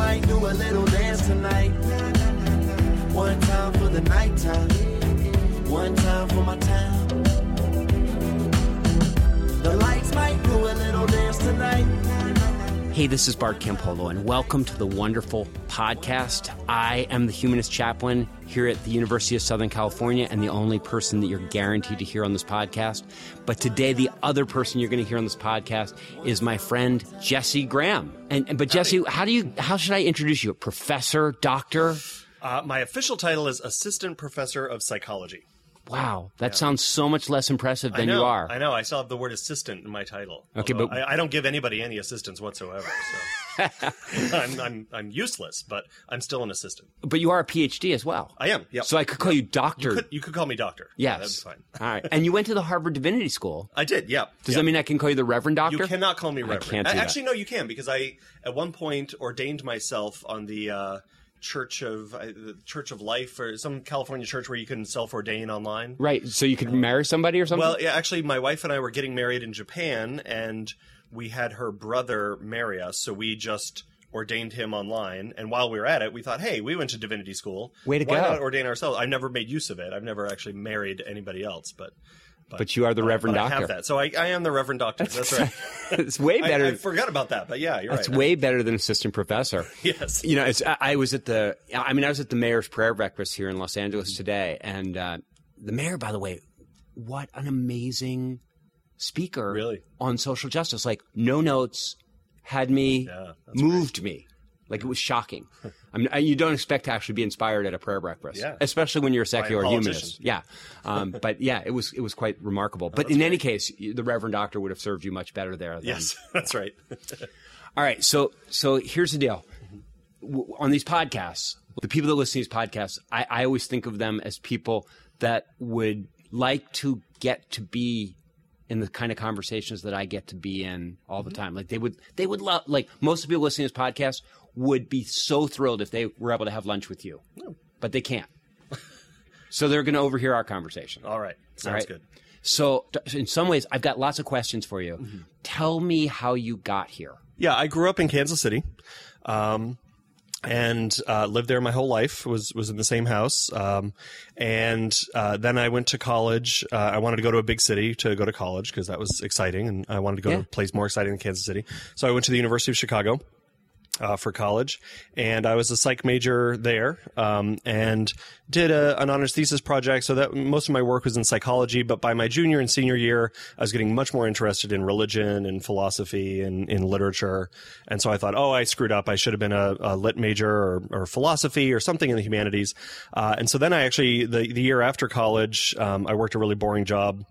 might do a little dance tonight. One time for the nighttime, one time for my town. The lights might do a little dance tonight. Hey, this is Bart Campolo, and welcome to the wonderful podcast. I am the humanist chaplain here at the University of Southern California, and the only person that you're guaranteed to hear on this podcast. But today, the other person you're going to hear on this podcast is my friend Jesse Graham. And, and but Jesse, how do you? How should I introduce you? Professor, doctor? Uh, my official title is Assistant Professor of Psychology. Wow, that sounds so much less impressive than know, you are. I know. I still have the word assistant in my title. Okay, but- I, I don't give anybody any assistance whatsoever. So I'm, I'm I'm useless, but I'm still an assistant. But you are a PhD as well. I am. Yep. So I could call you doctor. You could, you could call me doctor. Yeah, yes. that'd fine. All right. And you went to the Harvard Divinity School. I did. Yeah. Does yeah. that mean I can call you the Reverend Doctor? You cannot call me reverend. can't A- that. Actually, no, you can because I at one point ordained myself on the uh, Church of uh, the Church of Life or some California church where you can self-ordain online. Right. So you could marry somebody or something? Well, yeah, actually, my wife and I were getting married in Japan, and we had her brother marry us, so we just ordained him online. And while we were at it, we thought, hey, we went to divinity school. Way to go. Why go. not ordain ourselves? I've never made use of it. I've never actually married anybody else, but. But you are the Reverend but I Doctor. have that, so I, I am the Reverend Doctor. That's right. it's way better. I forgot about that, but yeah, you're it's right. way better than assistant professor. Yes. You know, it's, I, I was at the, I mean, I was at the mayor's prayer breakfast here in Los Angeles today. And uh, the mayor, by the way, what an amazing speaker Really? on social justice. Like, no notes, had me, Yeah, that's moved me. Like, it was shocking. I mean, you don't expect to actually be inspired at a prayer breakfast, Yeah. especially when you're a secular humanist. Yeah. Um, but yeah, it was, it was quite remarkable. But in any case, the Reverend Doctor would have served you much better there. Than, Yes, that's right. all right, so so here's the deal. W- On these podcasts, the people that listen to these podcasts, I, I always think of them as people that would like to get to be in the kind of conversations that I get to be in all the time. Like they would, they would love. Like most of the people listening to this podcast would be so thrilled if they were able to have lunch with you, but they can't. so they're going to overhear our conversation. All right, sounds All right. good. So, in some ways, I've got lots of questions for you. Tell me how you got here. Yeah, I grew up in Kansas City, um, and uh, lived there my whole life. was was in the same house, um, and uh, then I went to college. Uh, I wanted to go to a big city to go to college because that was exciting, and I wanted to go Yeah. to a place more exciting than Kansas City. So I went to the University of Chicago. Uh, for college, and I was a psych major there, um, and did a, an honors thesis project. So that most of my work was in psychology. But by my junior and senior year, I was getting much more interested in religion and philosophy and in literature. And so I thought, oh, I screwed up. I should have been a, a lit major or, or philosophy or something in the humanities. Uh, and so then I actually the the year after college, um, I worked a really boring job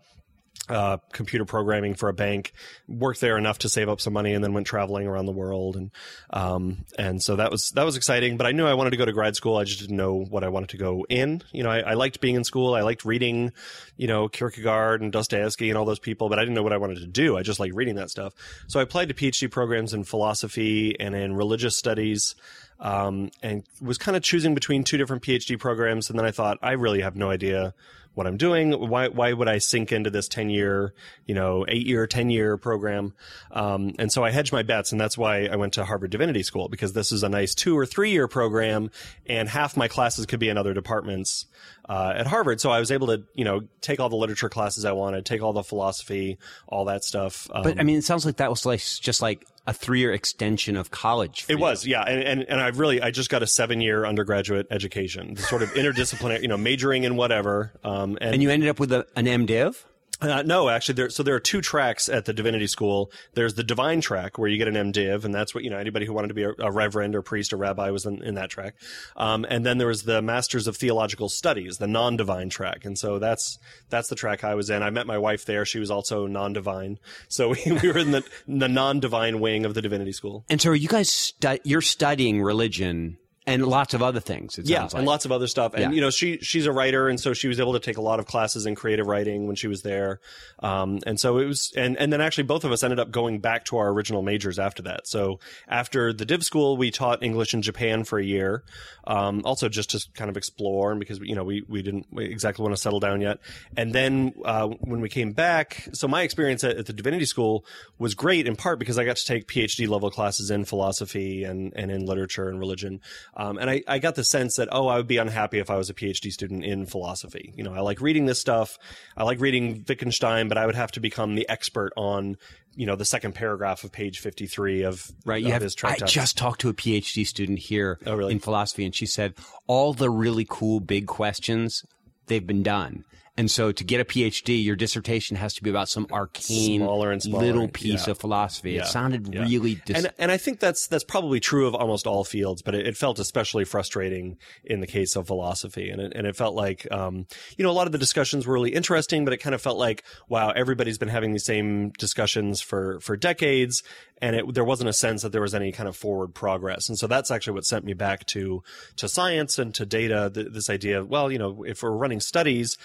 uh, computer programming for a bank. Worked there enough to save up some money, and then went traveling around the world. And um, and so that was that was exciting. But I knew I wanted to go to grad school. I just didn't know what I wanted to go in. You know, I, I liked being in school. I liked reading, you know, Kierkegaard and Dostoevsky and all those people. But I didn't know what I wanted to do. I just liked reading that stuff. So I applied to PhD programs in philosophy and in religious studies. Um, and was kind of choosing between two different PhD programs, and then I thought I really have no idea what I'm doing. Why why would I sink into this ten year, you know, eight year, ten year program? Um, and so I hedged my bets, and that's why I went to Harvard Divinity School because this is a nice two or three year program, and half my classes could be in other departments uh, at Harvard. So I was able to, you know, take all the literature classes I wanted, take all the philosophy, all that stuff. Um, But I mean, it sounds like that was like just like a three-year extension of college. for It you. was, yeah, and, and and I've really I just got a seven year undergraduate education, the sort of interdisciplinary, you know, majoring in whatever. Um, and, and you ended up with a, an MDiv. Uh, no, actually, there, so there are two tracks at the divinity school. There's the divine track where you get an MDiv, and that's what you know. Anybody who wanted to be a, a reverend or priest or rabbi was in, in that track. Um, and then there was the Masters of Theological Studies, the non-divine track, and so that's that's the track I was in. I met my wife there; she was also non-divine, so we, we were in the the non-divine wing of the divinity school. And so, are you guys stu- you're studying religion and lots of other things. It yeah, like. and lots of other stuff. And Yeah. you know, she she's a writer, and so she was able to take a lot of classes in creative writing when she was there. Um, and so it was, and and then actually both of us ended up going back to our original majors after that. So after the div school, we taught English in Japan for a year, um, also just to kind of explore, and because you know we we didn't exactly want to settle down yet. And then uh, when we came back, so my experience at, at the Divinity School was great in part because I got to take PhD level classes in philosophy and and in literature and religion, um, and I, I got the sense that oh I would be unhappy if I was a PhD student in philosophy. You know I like reading this stuff, I like reading Wittgenstein, but I would have to become the expert on you know the second paragraph of page fifty three of Right. You of have, I just talked to a PhD student here Oh, really? in philosophy, and she said all the really cool big questions they've been done. And so to get a PhD, your dissertation has to be about some arcane Smaller and smaller, little piece yeah. of philosophy. Yeah, It sounded yeah. really dis- and and I think that's that's probably true of almost all fields, but it, it felt especially frustrating in the case of philosophy, and it, and it felt like um, you know a lot of the discussions were really interesting, but it kind of felt like wow, everybody's been having these same discussions for for decades, and it, there wasn't a sense that there was any kind of forward progress, and so that's actually what sent me back to to science and to data. Th- this idea of well, you know, if we're running studies,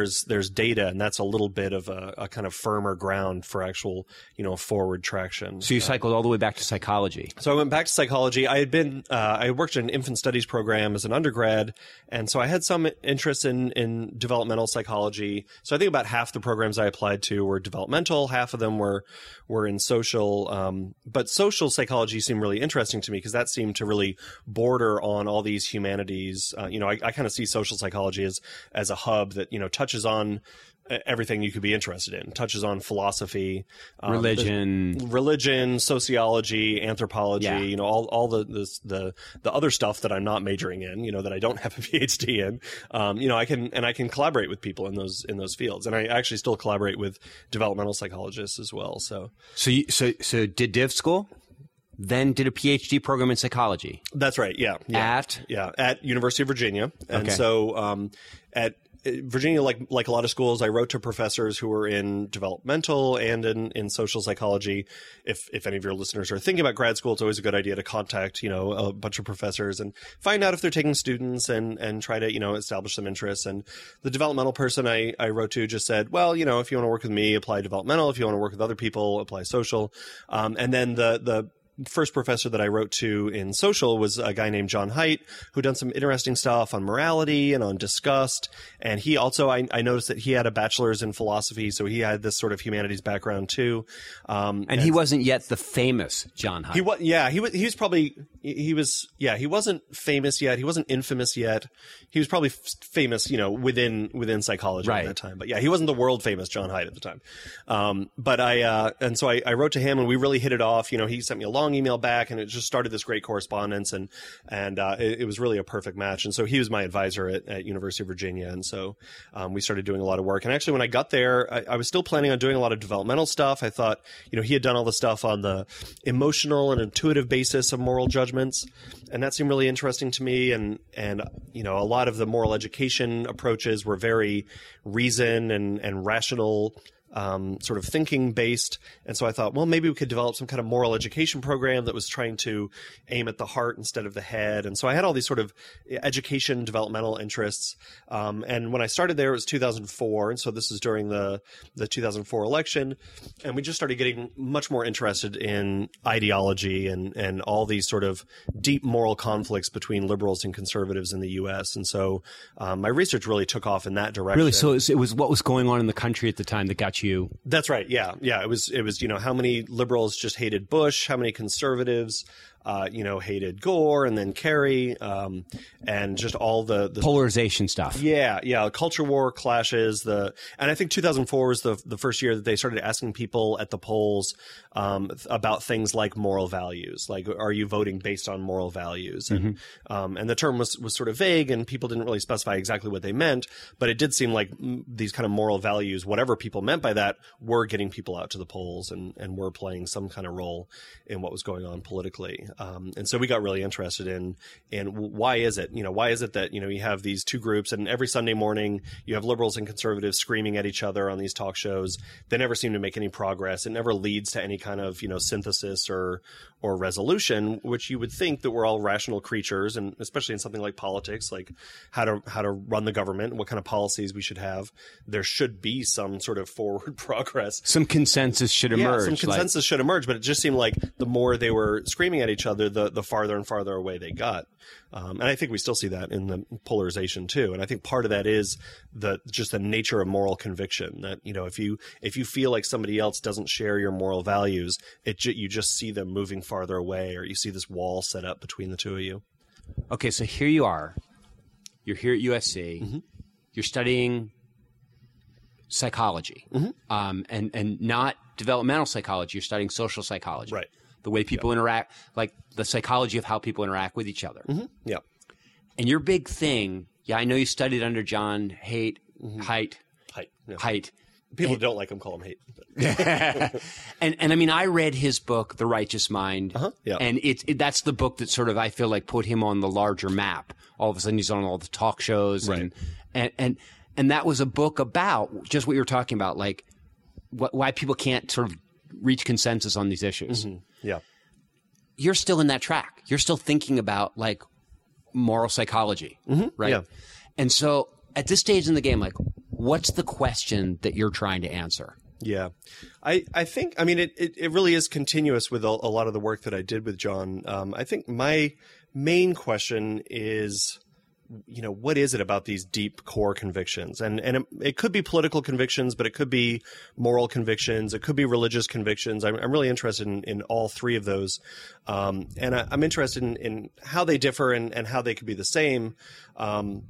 there's there's data, and that's a little bit of a, a kind of firmer ground for actual you know forward traction. so you cycled all the way back to psychology. So I went back to psychology. I had been, uh, I worked in an infant studies program as an undergrad. And so I had some interest in, in developmental psychology. So I think about half the programs I applied to were developmental. Half of them were, were in social. Um, but social psychology seemed really interesting to me because that seemed to really border on all these humanities. Uh, you know, I, I kind of see social psychology as, as a hub that, you know, touches on uh, everything you could be interested in, touches on philosophy, um, Religion. religion, sociology, anthropology, Yeah. you know, all, all the, the, the, the other stuff that I'm not majoring in, you know, that I don't have a PhD in, um, you know, I can, and I can collaborate with people in those, in those fields. And I actually still collaborate with developmental psychologists as well. So So you so so did div school, then did a PhD program in psychology. that's right. Yeah. Yeah. At? yeah, at University of Virginia. And Okay. so, um, at, Virginia, like like a lot of schools, I wrote to professors who were in developmental and in, in social psychology. If if any of your listeners are thinking about grad school, it's always a good idea to contact you know a bunch of professors and find out if they're taking students and and try to you know establish some interest. And the developmental person I I wrote to just said, well, you know, if you want to work with me, apply developmental. If you want to work with other people, apply social. Um, and then the the first professor that I wrote to in social was a guy named John Haidt, who done some interesting stuff on morality and on disgust. And he also, I, I noticed that he had a bachelor's in philosophy, so he had this sort of humanities background too. Um, And he wasn't yet the famous John Haidt. he was, yeah, he was, he was probably, he was, yeah, he wasn't famous yet. He wasn't infamous yet. He was probably f- famous, you know, within, within psychology Right. at that time. But yeah, he wasn't the world famous John Haidt at the time. Um, but I, uh, and so I, I wrote to him and we really hit it off. You know, he sent me a long email back and it just started this great correspondence and, and, uh, it, it was really a perfect match. And so he was my advisor at, at University of Virginia. And so, um, we started doing a lot of work. And actually, when I got there, I, I was still planning on doing a lot of developmental stuff. I thought, you know, he had done all the stuff on the emotional and intuitive basis of moral judgments. And that seemed really interesting to me. And, and, you know, a lot of the moral education approaches were very reason and, and rational um, sort of thinking based. And so I thought, well, maybe we could develop some kind of moral education program that was trying to aim at the heart instead of the head. And so I had all these sort of education developmental interests. Um, and when I started there, it was 2004. And so this is during the, the 2004 election. And we just started getting much more interested in ideology and, and all these sort of deep moral conflicts between liberals and conservatives in the U.S. And so um, my research really took off in that direction. really? So it was, it was what was going on in the country at the time that got you. That's right. Yeah, yeah. It was. It was. You know, how many liberals just hated Bush? How many conservatives, uh, you know, hated Gore and then Kerry, um, and just all the the Polarization stuff. yeah, yeah, culture war clashes. The and I think 2004 was the the first year that they started asking people at the polls um, about things like moral values. Like, are you voting based on moral values? And um, and the term was was sort of vague, and people didn't really specify exactly what they meant. But it did seem like mm, these kind of moral values, whatever people meant by that, were getting people out to the polls and and were playing some kind of role in what was going on politically. Um, and so we got really interested in in why is it you know why is it that you know you have these two groups and every Sunday morning you have liberals and conservatives screaming at each other on these talk shows. They never seem to make any progress. It never leads to any kind of you know synthesis or or resolution, which you would think that we're all rational creatures, and especially in something like politics, like how to how to run the government, what kind of policies we should have. There should be some sort of forward progress. Some consensus should emerge. Yeah, some like- consensus should emerge, but it just seemed like the more they were screaming at each other, the the farther and farther away they got. Um, and I think we still see that in the polarization too. And I think part of that is the just the nature of moral conviction. That you know, if you if you feel like somebody else doesn't share your moral values, it you just see them moving farther away, or you see this wall set up between the two of you. Okay, so here you are. You're here at USC. Mm-hmm. You're studying psychology, Mm-hmm. um, and and not developmental psychology. You're studying social psychology, Right. The way people interact, like the psychology of how people interact with each other. Yeah. And your big thing, yeah, I know you studied under John Haidt, Mm-hmm. Haidt, Height. Yeah. Haidt. People don't like him call him hate. and and I mean, I read his book, The Righteous Mind, Uh-huh, yeah. and it's it, that's the book that sort of I feel like put him on the larger map. All of a sudden, he's on all the talk shows, and and and and that was a book about just what you were talking about, like what, why people can't sort of reach consensus on these issues. Yeah. You're still in that track. You're still thinking about like moral psychology, right? Mm-hmm. yeah. And so at this stage in the game, like, what's the question that you're trying to answer? Yeah, I, I think I mean it, it, it really is continuous with a, a lot of the work that I did with John. Um, I think my main question is, you know, what is it about these deep core convictions? And and it, it could be political convictions, but it could be moral convictions, it could be religious convictions. I'm, I'm really interested in, in all three of those, um, and I, I'm interested in, in how they differ and, and how they could be the same. Um,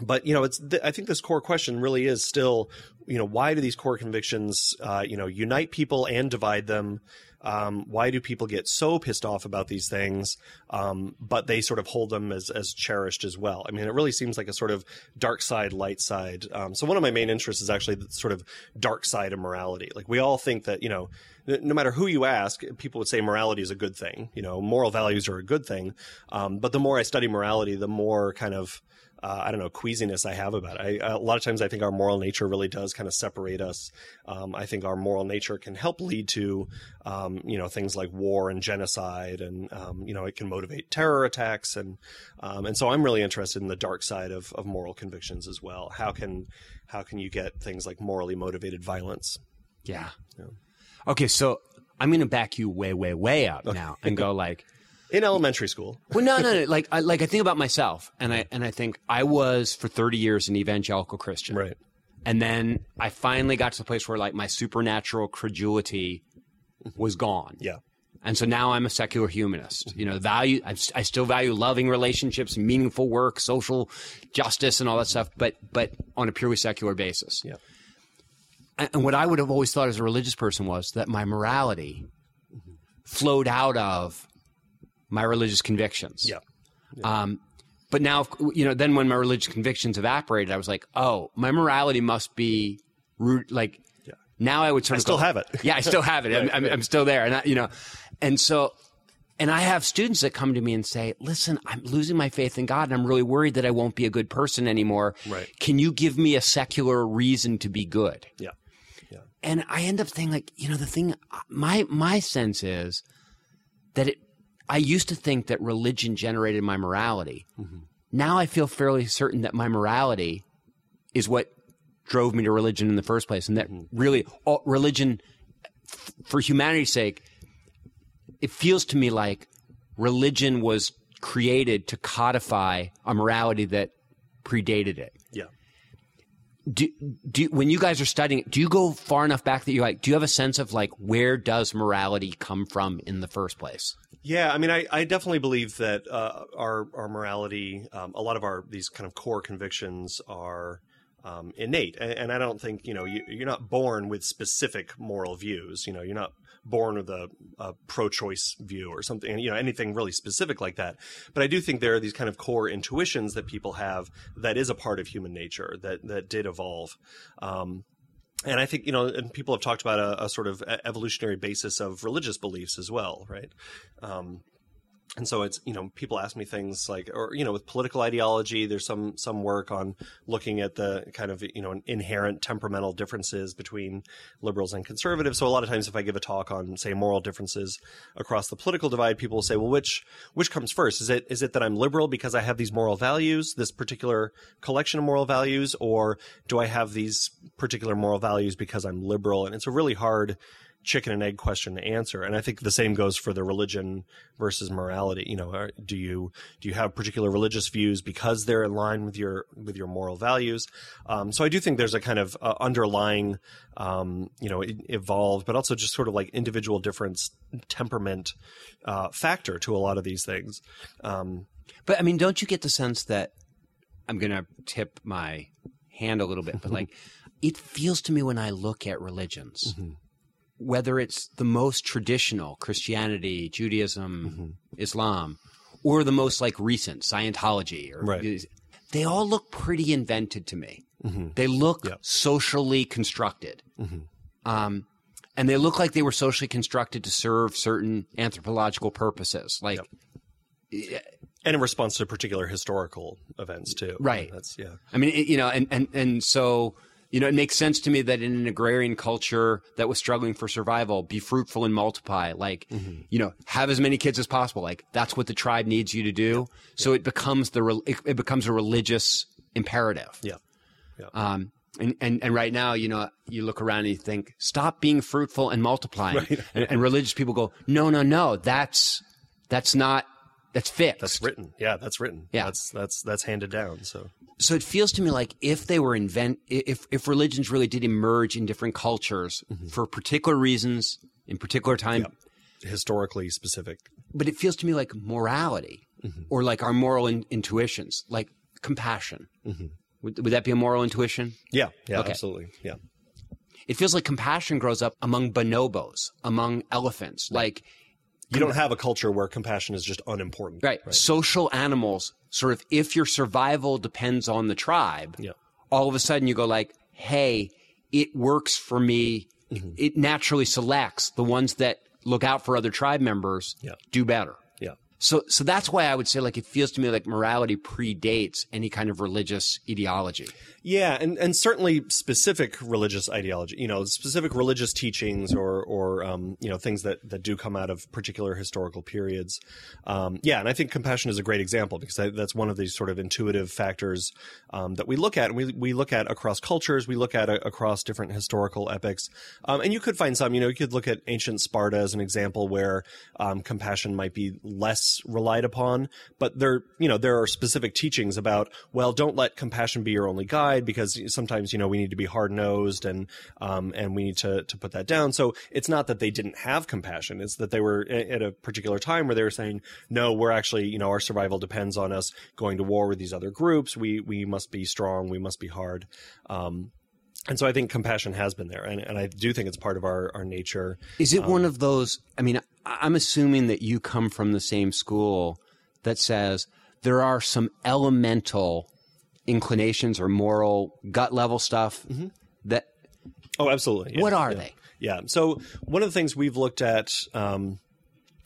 but you know it's th- i think this core question really is still you know why do these core convictions uh, you know unite people and divide them um, why do people get so pissed off about these things um, but they sort of hold them as, as cherished as well i mean it really seems like a sort of dark side light side um, so one of my main interests is actually the sort of dark side of morality like we all think that you know no matter who you ask, people would say morality is a good thing. You know, moral values are a good thing. Um, but the more I study morality, the more kind of uh, I don't know queasiness I have about it. I, a lot of times I think our moral nature really does kind of separate us. Um, I think our moral nature can help lead to um, you know things like war and genocide, and um, you know it can motivate terror attacks, and um, and so I'm really interested in the dark side of, of moral convictions as well. How can how can you get things like morally motivated violence? Yeah. Okay, so I'm going to back you way, way, way up now and go like, In elementary school, well, no, no, no. Like, I, like I think about myself, and I and I think I was for 30 years an evangelical Christian, right? And then I finally got to the place where like my supernatural credulity was gone. Yeah. And so now I'm a secular humanist. You know, value. I, I still value loving relationships, meaningful work, social justice, and all that stuff, but but on a purely secular basis. Yeah. And, and what I would have always thought as a religious person was that my morality mm-hmm. flowed out of my religious convictions. Yeah. Um, but now, you know, then when my religious convictions evaporated, I was like, oh, my morality must be root. Like, Yeah. now I would sort I of still go- have it. Yeah, I still have it. I'm, I'm, I'm still there, and I, you know, and so, and I have students that come to me and say, "Listen, I'm losing my faith in God, and I'm really worried that I won't be a good person anymore. Right. Can you give me a secular reason to be good?" Yeah. and I end up thinking like, you know, the thing my my sense is that it I used to think that religion generated my morality. Mm-hmm. Now I feel fairly certain that my morality is what drove me to religion in the first place and that mm-hmm. really all, religion f- for humanity's sake it feels to me like religion was created to codify a morality that predated it. Do, do when you guys are studying do you go far enough back that you like do you have a sense of like where does morality come from in the first place Yeah, I mean, I, I definitely believe that uh, our our morality, um, a lot of our these kind of core convictions are um, innate, and, and I don't think you know you, you're not born with specific moral views. You know, you're not born with a, a pro-choice view or something. You know, anything really specific like that. But I do think there are these kind of core intuitions that people have that is a part of human nature that that did evolve. Um, and I think you know, and people have talked about a, a sort of evolutionary basis of religious beliefs as well, right? Um, and so it's you know people ask me things like or you know with political ideology there's some some work on looking at the kind of you know inherent temperamental differences between liberals and conservatives. So a lot of times if i give a talk on say moral differences across the political divide people will say well which which comes first? Is it is it that i'm liberal because i have these moral values this particular collection of moral values or do i have these particular moral values because i'm liberal? And it's a really hard chicken and egg question to answer. And I think the same goes for the religion versus morality. You know, do you do you have particular religious views because they're in line with your with your moral values? Um, so I do think there's a kind of uh, underlying, um, you know, evolved, but also just sort of like individual difference, temperament uh, factor to a lot of these things. Um, but I mean, don't you get the sense that I'm going to tip my hand a little bit, but like it feels to me when I look at religions. Mm-hmm whether it's the most traditional Christianity, Judaism, mm-hmm. Islam, or the most like recent Scientology, or right. they all look pretty invented to me. Mm-hmm. They look yep. socially constructed. Mm-hmm. Um, and they look like they were socially constructed to serve certain anthropological purposes. Like, yep. and in response to particular historical events too. Right. That's yeah. I mean, it, you know, and and and so you know, it makes sense to me that in an agrarian culture that was struggling for survival, be fruitful and multiply. Like, mm-hmm. you know, have as many kids as possible. Like, that's what the tribe needs you to do. Yeah. So it becomes the it, it, becomes a religious imperative. Yeah. yeah. Um, and, and and right now, you know, you look around and you think, stop being fruitful and multiplying. Right. and, and religious people go, no, no, no, that's that's not that's fixed. That's written. Yeah, that's written. Yeah, that's that's that's handed down. So so it feels to me like if they were invent if if religions really did emerge in different cultures mm-hmm. for particular reasons in particular time yep. historically specific but it feels to me like morality mm-hmm. or like our moral in- intuitions like compassion mm-hmm. would, would that be a moral intuition yeah yeah okay. absolutely yeah it feels like compassion grows up among bonobos among elephants right. like you don't have a culture where compassion is just unimportant. Right. right. Social animals, sort of, if your survival depends on the tribe, yeah. all of a sudden you go like, hey, it works for me. Mm-hmm. It naturally selects the ones that look out for other tribe members yeah. do better. Yeah. So, so that's why I would say like it feels to me like morality predates any kind of religious ideology. Yeah, and, and certainly specific religious ideology, you know, specific religious teachings or or um, you know things that that do come out of particular historical periods. Um, yeah, and I think compassion is a great example because that's one of these sort of intuitive factors um, that we look at, and we we look at across cultures, we look at a, across different historical epics, um, and you could find some. You know, you could look at ancient Sparta as an example where um, compassion might be less relied upon, but there you know there are specific teachings about well, don't let compassion be your only guide because sometimes you know we need to be hard nosed and um, and we need to to put that down. So it's not that they didn't have compassion; it's that they were at a particular time where they were saying, "No, we're actually you know our survival depends on us going to war with these other groups. We we must be strong. We must be hard." Um, and so I think compassion has been there, and, and I do think it's part of our, our nature. Is it um, one of those? I mean, I'm assuming that you come from the same school that says there are some elemental inclinations or moral gut level stuff mm-hmm. that oh absolutely yeah, what are yeah. they yeah so one of the things we've looked at um,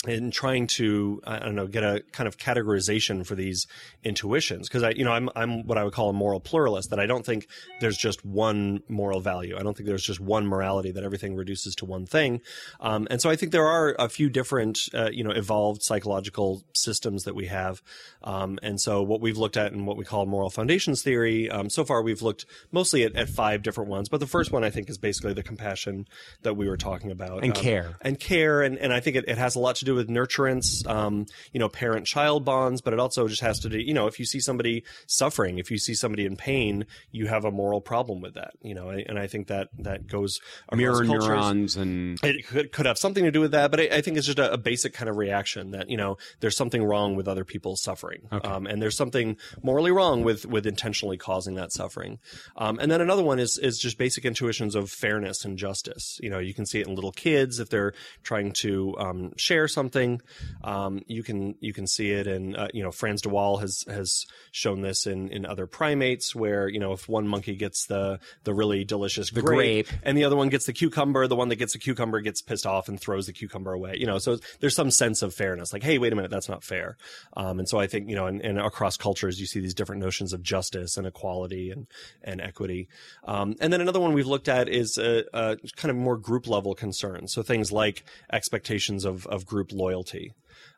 in trying to I don't know get a kind of categorization for these intuitions. Because I you know I'm I'm what I would call a moral pluralist that I don't think there's just one moral value. I don't think there's just one morality that everything reduces to one thing. Um, and so I think there are a few different uh, you know evolved psychological systems that we have. Um, and so what we've looked at in what we call moral foundations theory um, so far we've looked mostly at, at, five different ones but the first one I think is basically the compassion that we were talking about and um, care. and care and, and I think it, it has a lot to do with nurturance, um, you know, parent child bonds, but it also just has to do, you know, if you see somebody suffering, if you see somebody in pain, you have a moral problem with that, you know, and I think that that goes mirror cultures. neurons and it could, could have something to do with that, but I, I think it's just a, a, basic kind of reaction that, you know, there's something wrong with other people's suffering. Okay. Um, and there's something morally wrong with, with intentionally causing that suffering. Um, and then another one is, is just basic intuitions of fairness and justice. You know, you can see it in little kids if they're trying to um, share something something, um, you can you can see it, and uh, you know Frans de Waal has has shown this in in other primates, where you know if one monkey gets the the really delicious grape, grape. and the other one gets the cucumber, the one that gets the cucumber gets pissed off and throws the cucumber away. You know, so there's some sense of fairness, like hey, wait a minute, that's not fair. Um, and so I think you know, and, and across cultures, you see these different notions of justice and equality and and equity. Um, and then another one we've looked at is uh, uh, kind of more group level concerns. So things like expectations of of group loyalty.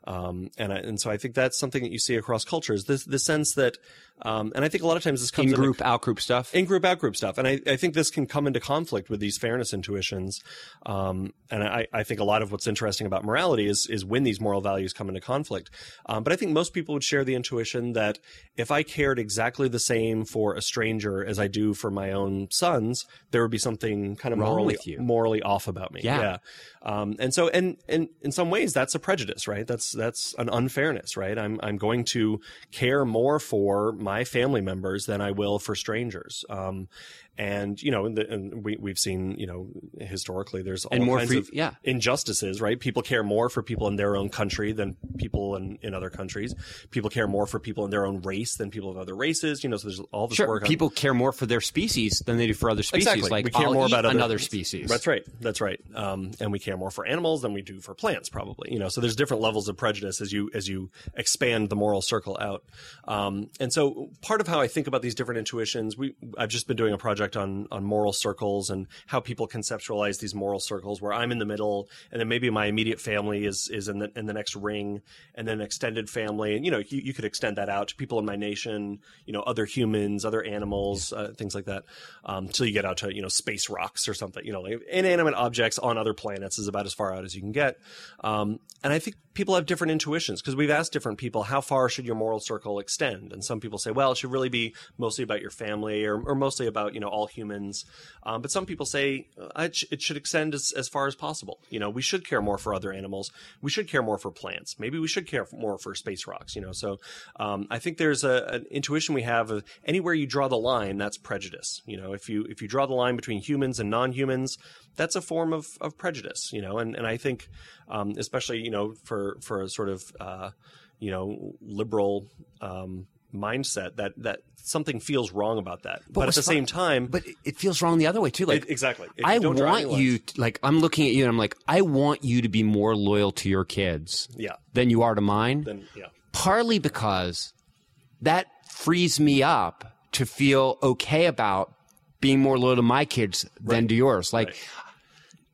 Um, and I, and so I think that's something that you see across cultures. This the sense that, um, and I think a lot of times this comes In group, out group stuff. in group out group stuff. And I, I think this can come into conflict with these fairness intuitions. Um, and I, I think a lot of what's interesting about morality is is when these moral values come into conflict. Um, but I think most people would share the intuition that if I cared exactly the same for a stranger as I do for my own sons there would be something kind of Wrong morally with you. morally off about me. Yeah. Um, and so and and in some ways that's a prejudice right? That's that's an unfairness right? I'm I'm going to care more for my family members than I will for strangers. Um, and you know and, the, and we we've seen you know historically there's all And more kinds free- of yeah. injustices right people care more for people in their own country than people in, in other countries people care more for people in their own race than people of other races you know so there's all this Sure, work on- people care more for their species than they do for other species. Exactly. Like we care I'll more about other, another species. That's right. That's right. Um, and we care more for animals than we do for plants, probably. You know, so there's different levels of prejudice as you as you expand the moral circle out. Um, and so part of how I think about these different intuitions, we I've just been doing a project on on moral circles and how people conceptualize these moral circles, where I'm in the middle, and then maybe my immediate family is is in the in the next ring, and then extended family, and you know, you, you could extend that out to people in my nation, you know, other humans, other animals, uh, things like that, um, till you get out to you know space rocks or something. You know, like inanimate objects on other planets is about as far out as you can get. Um, and I think people have different intuitions because we've asked different people how far should your moral circle extend, and some people say, well, it should really be mostly about your family or, or mostly about you know all humans. Um, but some people say uh, it, sh- it should extend as, as far as possible. You know, we should care more for other animals. We should care more for plants. Maybe we should care more for space rocks. You know, so um, I think there's a, an intuition we have of anywhere you draw the line, that's prejudice. You know, if you if you draw the line between humans and non-humans, that's a form of, of prejudice. You know, and and I think um, especially you know for for a sort of uh, you know liberal. Um, mindset that that something feels wrong about that but, at the fun- same time But it- feels wrong the other way too. Like It- exactly. If I don't want you to, like I'm looking at you, and I'm like, I want you to be more loyal to your kids yeah than you are to mine. then yeah partly because that frees me up to feel okay about being more loyal to my kids than to yours. Like, Right.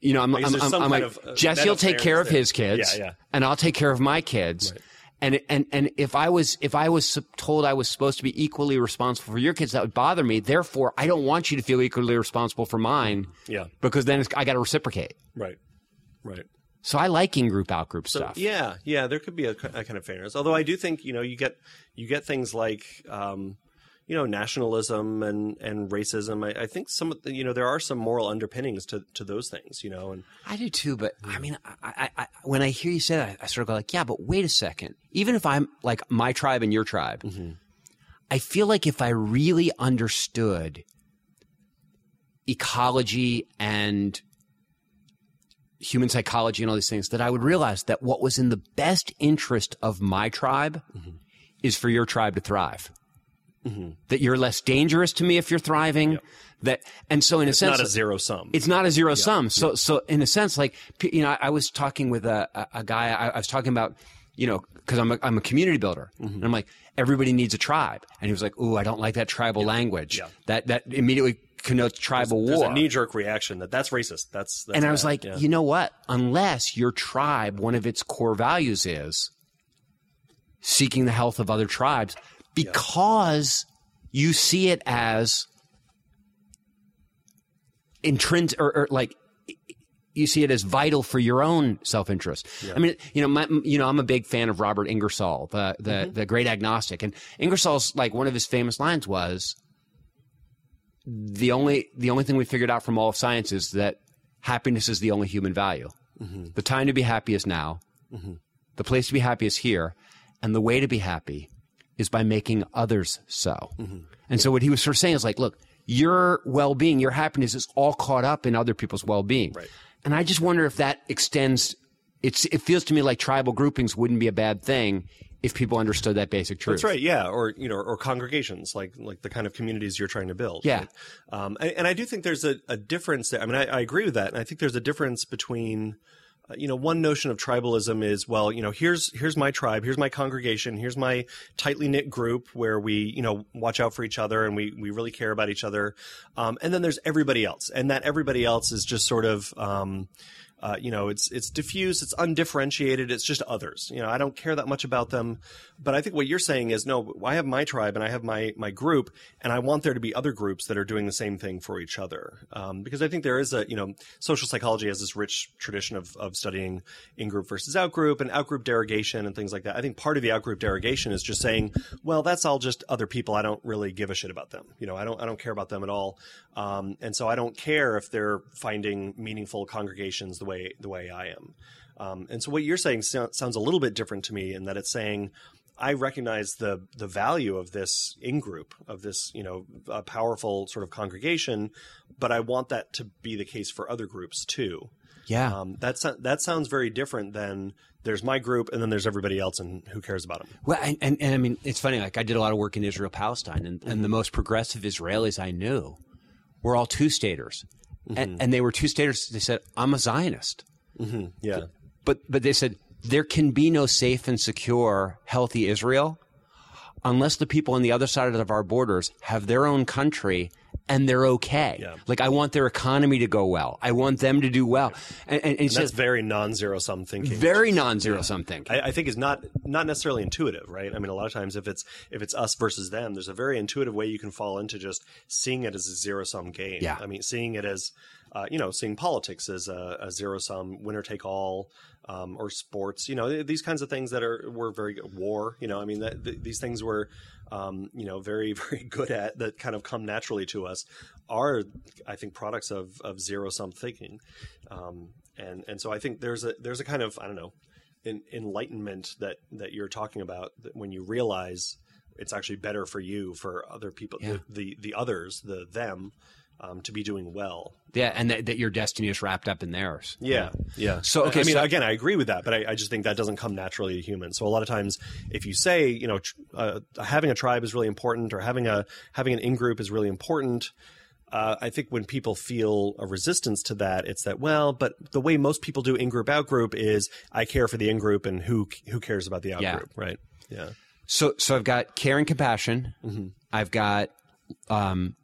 you know, I'm, I'm, I'm, I'm like, of, uh, Jesse will take care of his kids, Yeah, yeah. and I'll take care of my kids. And, and and if I was if I was told I was supposed to be equally responsible for your kids, that would bother me. Therefore, I don't want you to feel equally responsible for mine. Yeah. because then it's, I got to reciprocate. right right So I like in group out group stuff. Yeah, yeah, there could be a, a kind of fairness. Although I do think you know you get you get things like um, you know nationalism and and racism. I, I think some of the, you know there are some moral underpinnings to to those things. You know, and I do too, but I mean, I, I, I, when I hear you say that, I sort of go like, yeah, but wait a second. Even if I'm like my tribe and your tribe, mm-hmm. I feel like if I really understood ecology and human psychology and all these things, that I would realize that what was in the best interest of my tribe mm-hmm. is for your tribe to thrive. That you're less dangerous to me if you're thriving. That and so in a sense, it's not a zero sum. it's not a zero sum. So, so in a sense, like you know, I, I was talking with a, a, a guy. I, I was talking about, you know, because I'm a, I'm a community builder, Mm-hmm. and I'm like, everybody needs a tribe, and he was like, "Ooh, I don't like that tribal language. Yeah. That that immediately connotes tribal There's war." a knee jerk reaction that that's racist. That's, that's and I was like, Yeah. you know what? Unless your tribe, one of its core values is seeking the health of other tribes, because you see it as intrinsic or, or like you see it as vital for your own self-interest. I mean, you know, my, you know, I'm a big fan of Robert Ingersoll, the the, Mm-hmm. the great agnostic, and Ingersoll's like one of his famous lines was, "the only the only thing we figured out from all of science is that happiness is the only human value. The time to be happy is now. The place to be happy is here, and the way to be happy is by making others so. And so what he was sort of saying is like, look, your well-being, your happiness is all caught up in other people's well-being. Right. And I just wonder if that extends it's it feels to me like tribal groupings wouldn't be a bad thing if people understood that basic truth. That's right. Yeah, or you know, or congregations like like the kind of communities you're trying to build. Yeah. right? Um, and, and I do think there's a, a difference. There. I mean, I, I agree with that, and I think there's a difference between. Uh, You know, one notion of tribalism is well, you know, here's here's my tribe, here's my congregation, here's my tightly knit group where we, you know, watch out for each other and we we really care about each other, um, and then there's everybody else, and that everybody else is just sort of. Um, uh, you know, it's it's diffuse, it's undifferentiated, it's just others. You know, I don't care that much about them, but I think what you're saying is no. I have my tribe and I have my my group, and I want there to be other groups that are doing the same thing for each other. Um, because I think there is a you know, social psychology has this rich tradition of of studying in group versus out group and out group derogation and things like that. I think part of the out group derogation is just saying, well, that's all just other people. I don't really give a shit about them. You know, I don't I don't care about them at all, um, and so I don't care if they're finding meaningful congregations the way the way I am. Um, and so what you're saying so- sounds a little bit different to me in that it's saying I recognize the the value of this in group of this you know a powerful sort of congregation, but I want that to be the case for other groups too. Yeah. Um, that so- that sounds very different than there's my group and then there's everybody else and who cares about them. Well, and, and, and I mean, it's funny. Like I did a lot of work in Israel, Palestine, and, and the most progressive Israelis I knew were all two staters, and, mm-hmm. and they were two staters. They said, "I'm a Zionist," mm-hmm. Yeah, but but they said there can be no safe and secure, healthy Israel unless the people on the other side of our borders have their own country and they're okay. Yeah. Like I want their economy to go well. I want them to do well. And, and, and he that's says very non-zero sum thinking. very non-zero sum thinking. I, I think is not not necessarily intuitive, right? I mean, a lot of times if it's if it's us versus them, there's a very intuitive way you can fall into just seeing it as a zero sum game. Yeah. I mean, seeing it as uh, you know, seeing politics as a, a zero sum winner take all, um, or sports. You know, these kinds of things that are were very good. War. You know, I mean, that, th- these things were. Um, you know, very, very good at that kind of come naturally to us are, I think, products of, of zero sum thinking. Um, and, and so I think there's a, there's a kind of, I don't know, en- enlightenment that that you're talking about that when you realize it's actually better for you for other people Yeah. the, the the others the them um, to be doing well yeah, and that, that your destiny is wrapped up in theirs. yeah yeah So, okay, i mean so- again i agree with that but I, I just think that doesn't come naturally to humans so a lot of times if you say you know tr- uh, having a tribe is really important or having a having an in-group is really important uh, I think when people feel a resistance to that, it's that well, but the way most people do in group out group is I care for the in group and who who cares about the out Yeah. group, right? Yeah. So, so I've got care and compassion. Mm-hmm. I've got um,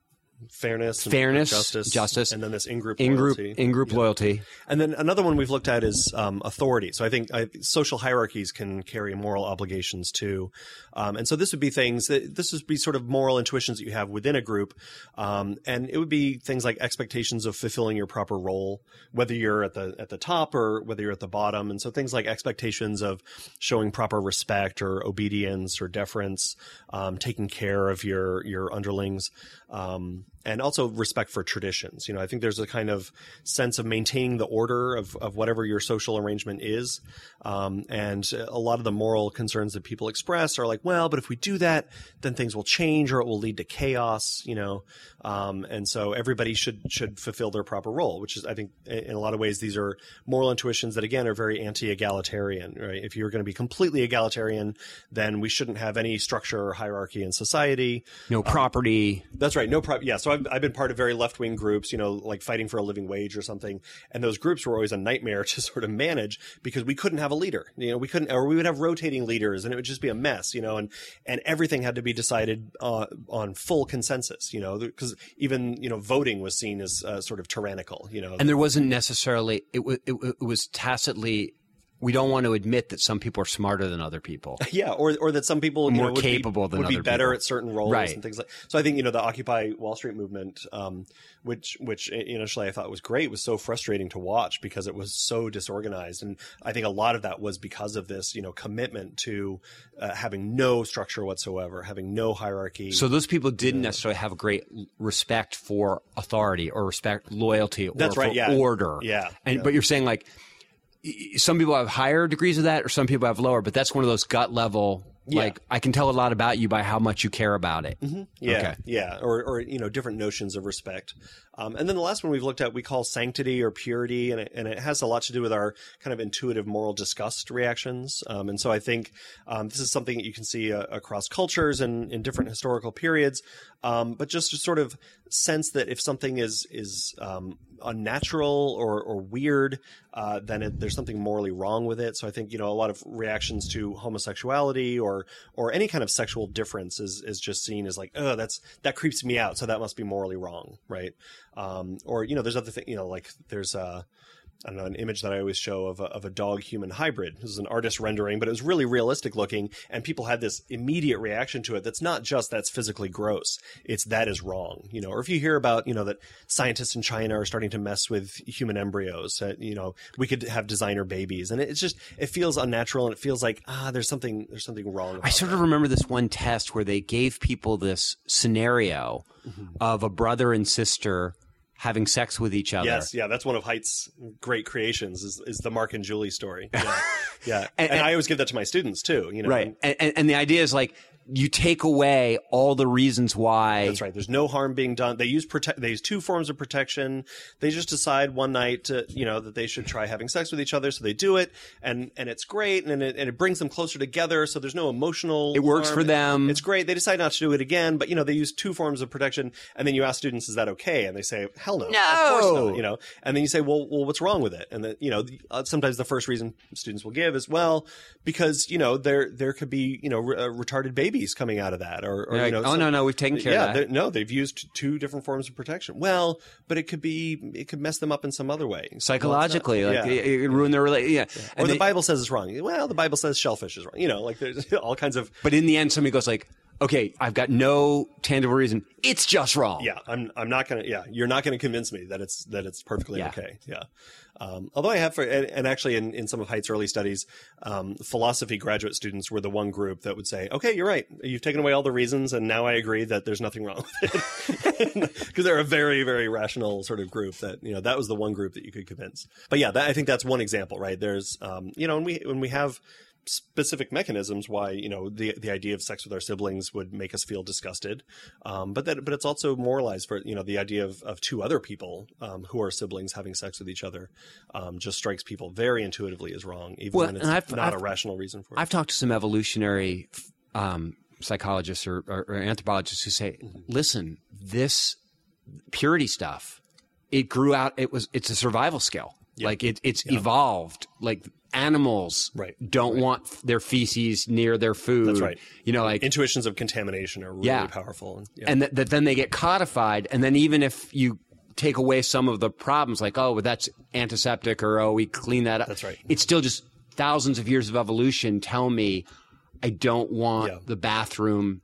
fairness, and Fairness, justice, justice, and then this in-group in-group loyalty. in-group loyalty. And then another one we've looked at is um, authority. So I think I, social hierarchies can carry moral obligations too. Um, and so this would be things that this would be sort of moral intuitions that you have within a group. Um, and it would be things like expectations of fulfilling your proper role, whether you're at the at the top or whether you're at the bottom. And so things like expectations of showing proper respect or obedience or deference, um, taking care of your your underlings. Um, and also respect for traditions. You know, I think there's a kind of sense of maintaining the order of, of whatever your social arrangement is. Um, and a lot of the moral concerns that people express are like, well, but if we do that, then things will change or it will lead to chaos, you know. Um, and so everybody should should fulfill their proper role, which is, I think, in a lot of ways, these are moral intuitions that, again, are very anti-egalitarian, right? If you're going to be completely egalitarian, then we shouldn't have any structure or hierarchy in society. No property. That's right. No property. Yeah. So I've, I've been part of very left wing groups, you know, like fighting for a living wage or something. And those groups were always a nightmare to sort of manage because we couldn't have a leader. You know, we couldn't, or we would have rotating leaders and it would just be a mess, you know, and, and everything had to be decided uh, on full consensus, you know, because even, you know, voting was seen as uh, sort of tyrannical, you know. And there wasn't necessarily, it, wa- it, wa- it was tacitly, we don't want to admit that some people are smarter than other people. Yeah, or or that some people More know, would capable be, than would be better people. at certain roles Right. and things like. So I think you know the Occupy Wall Street movement, um, which which initially I thought was great, was so frustrating to watch because it was so disorganized, and I think a lot of that was because of this you know commitment to uh, having no structure whatsoever, having no hierarchy. So those people didn't necessarily have a great respect for authority or respect loyalty or That's right, for yeah. order. Yeah, And yeah. but you're saying like some people have higher degrees of that or some people have lower, but that's one of those gut level like I can tell a lot about you by how much you care about it. Mm-hmm. Yeah, Okay. yeah, or or you know different notions of respect. Um, and then the last one we've looked at we call sanctity or purity, and it, and it has a lot to do with our kind of intuitive moral disgust reactions. Um, and so I think um, this is something that you can see uh, across cultures and in different historical periods. Um, but just to sort of sense that if something is is um, unnatural or, or weird, uh, then it, there's something morally wrong with it. So I think you know a lot of reactions to homosexuality or or any kind of sexual difference is is just seen as like oh that's that creeps me out, so that must be morally wrong, right? Um, or you know there's other things you know like there's uh I don't know, an image that I always show of a, of a dog human hybrid. This is an artist rendering, but it was really realistic looking. And people had this immediate reaction to it. That's not just that's physically gross. It's that is wrong, you know, or if you hear about, you know, that scientists in China are starting to mess with human embryos, that, you know, we could have designer babies. And it's just, it feels unnatural and it feels like, ah, there's something, there's something wrong. I sort of remember this one test where they gave people this scenario of a brother and sister having sex with each other. Yes, yeah, that's one of Haidt's great creations is, is the Mark and Julie story. Yeah, yeah. And- and, and- I always give that to my students too. You know, Right. And, and, and the idea is like you take away all the reasons why. That's right. There's no harm being done. They use protect. They use two forms of protection. They just decide one night, to, you know, that they should try having sex with each other. So they do it, and and it's great, and it, and it brings them closer together. So there's no emotional. It works harm. for them. It's great. They decide not to do it again, but you know they use two forms of protection, and then you ask students, "Is that okay?" And they say, "Hell no, of course No. not." You know, and then you say, "Well, well, what's wrong with it?" And then you know, the- uh, sometimes the first reason students will give is, "Well, because you know there there could be you know re- uh, retarded babies coming out of that, or, or you like, know, oh some- no, no, we've taken care yeah, of that. no, they've used two different forms of protection. Well, but it could be, it could mess them up in some other way. Psychologically, Well, like it's not- it, it ruin their relationship. Yeah. or the they- Bible says it's wrong. Well, the Bible says shellfish is wrong. You know, like there's all kinds of. but in the end, somebody goes like, okay, I've got no tangible reason. It's just wrong. Yeah, I'm. I'm not gonna. Yeah, you're not gonna convince me that it's that it's perfectly Yeah. okay. Yeah. Um, although I have, for, and, and actually, in, in some of Haidt's early studies, um, philosophy graduate students were the one group that would say, "Okay, you're right. You've taken away all the reasons, and now I agree that there's nothing wrong with it." Because they're a very, very rational sort of group. That you know, that was the one group that you could convince. But yeah, that, I think that's one example, right? There's, um, you know, when we when we have specific mechanisms why you know the the idea of sex with our siblings would make us feel disgusted um, but that but it's also moralized for you know the idea of, of two other people um, who are siblings having sex with each other um, just strikes people very intuitively as wrong even Well, when it's I've- not I've- a rational reason for it I've talked to some evolutionary um, psychologists or, or, or anthropologists who say, Mm-hmm. listen, this purity stuff, it grew out. It was it's a survival skill. Like it, it's evolved. Like animals Right. don't want their feces near their food. That's right. You know, like intuitions of contamination are really Yeah. powerful and, yeah. and that, that then they get codified and then even if you take away some of the problems like oh well, that's antiseptic or oh we clean that up That's right. it's still just thousands of years of evolution tell me i don't want Yeah. the bathroom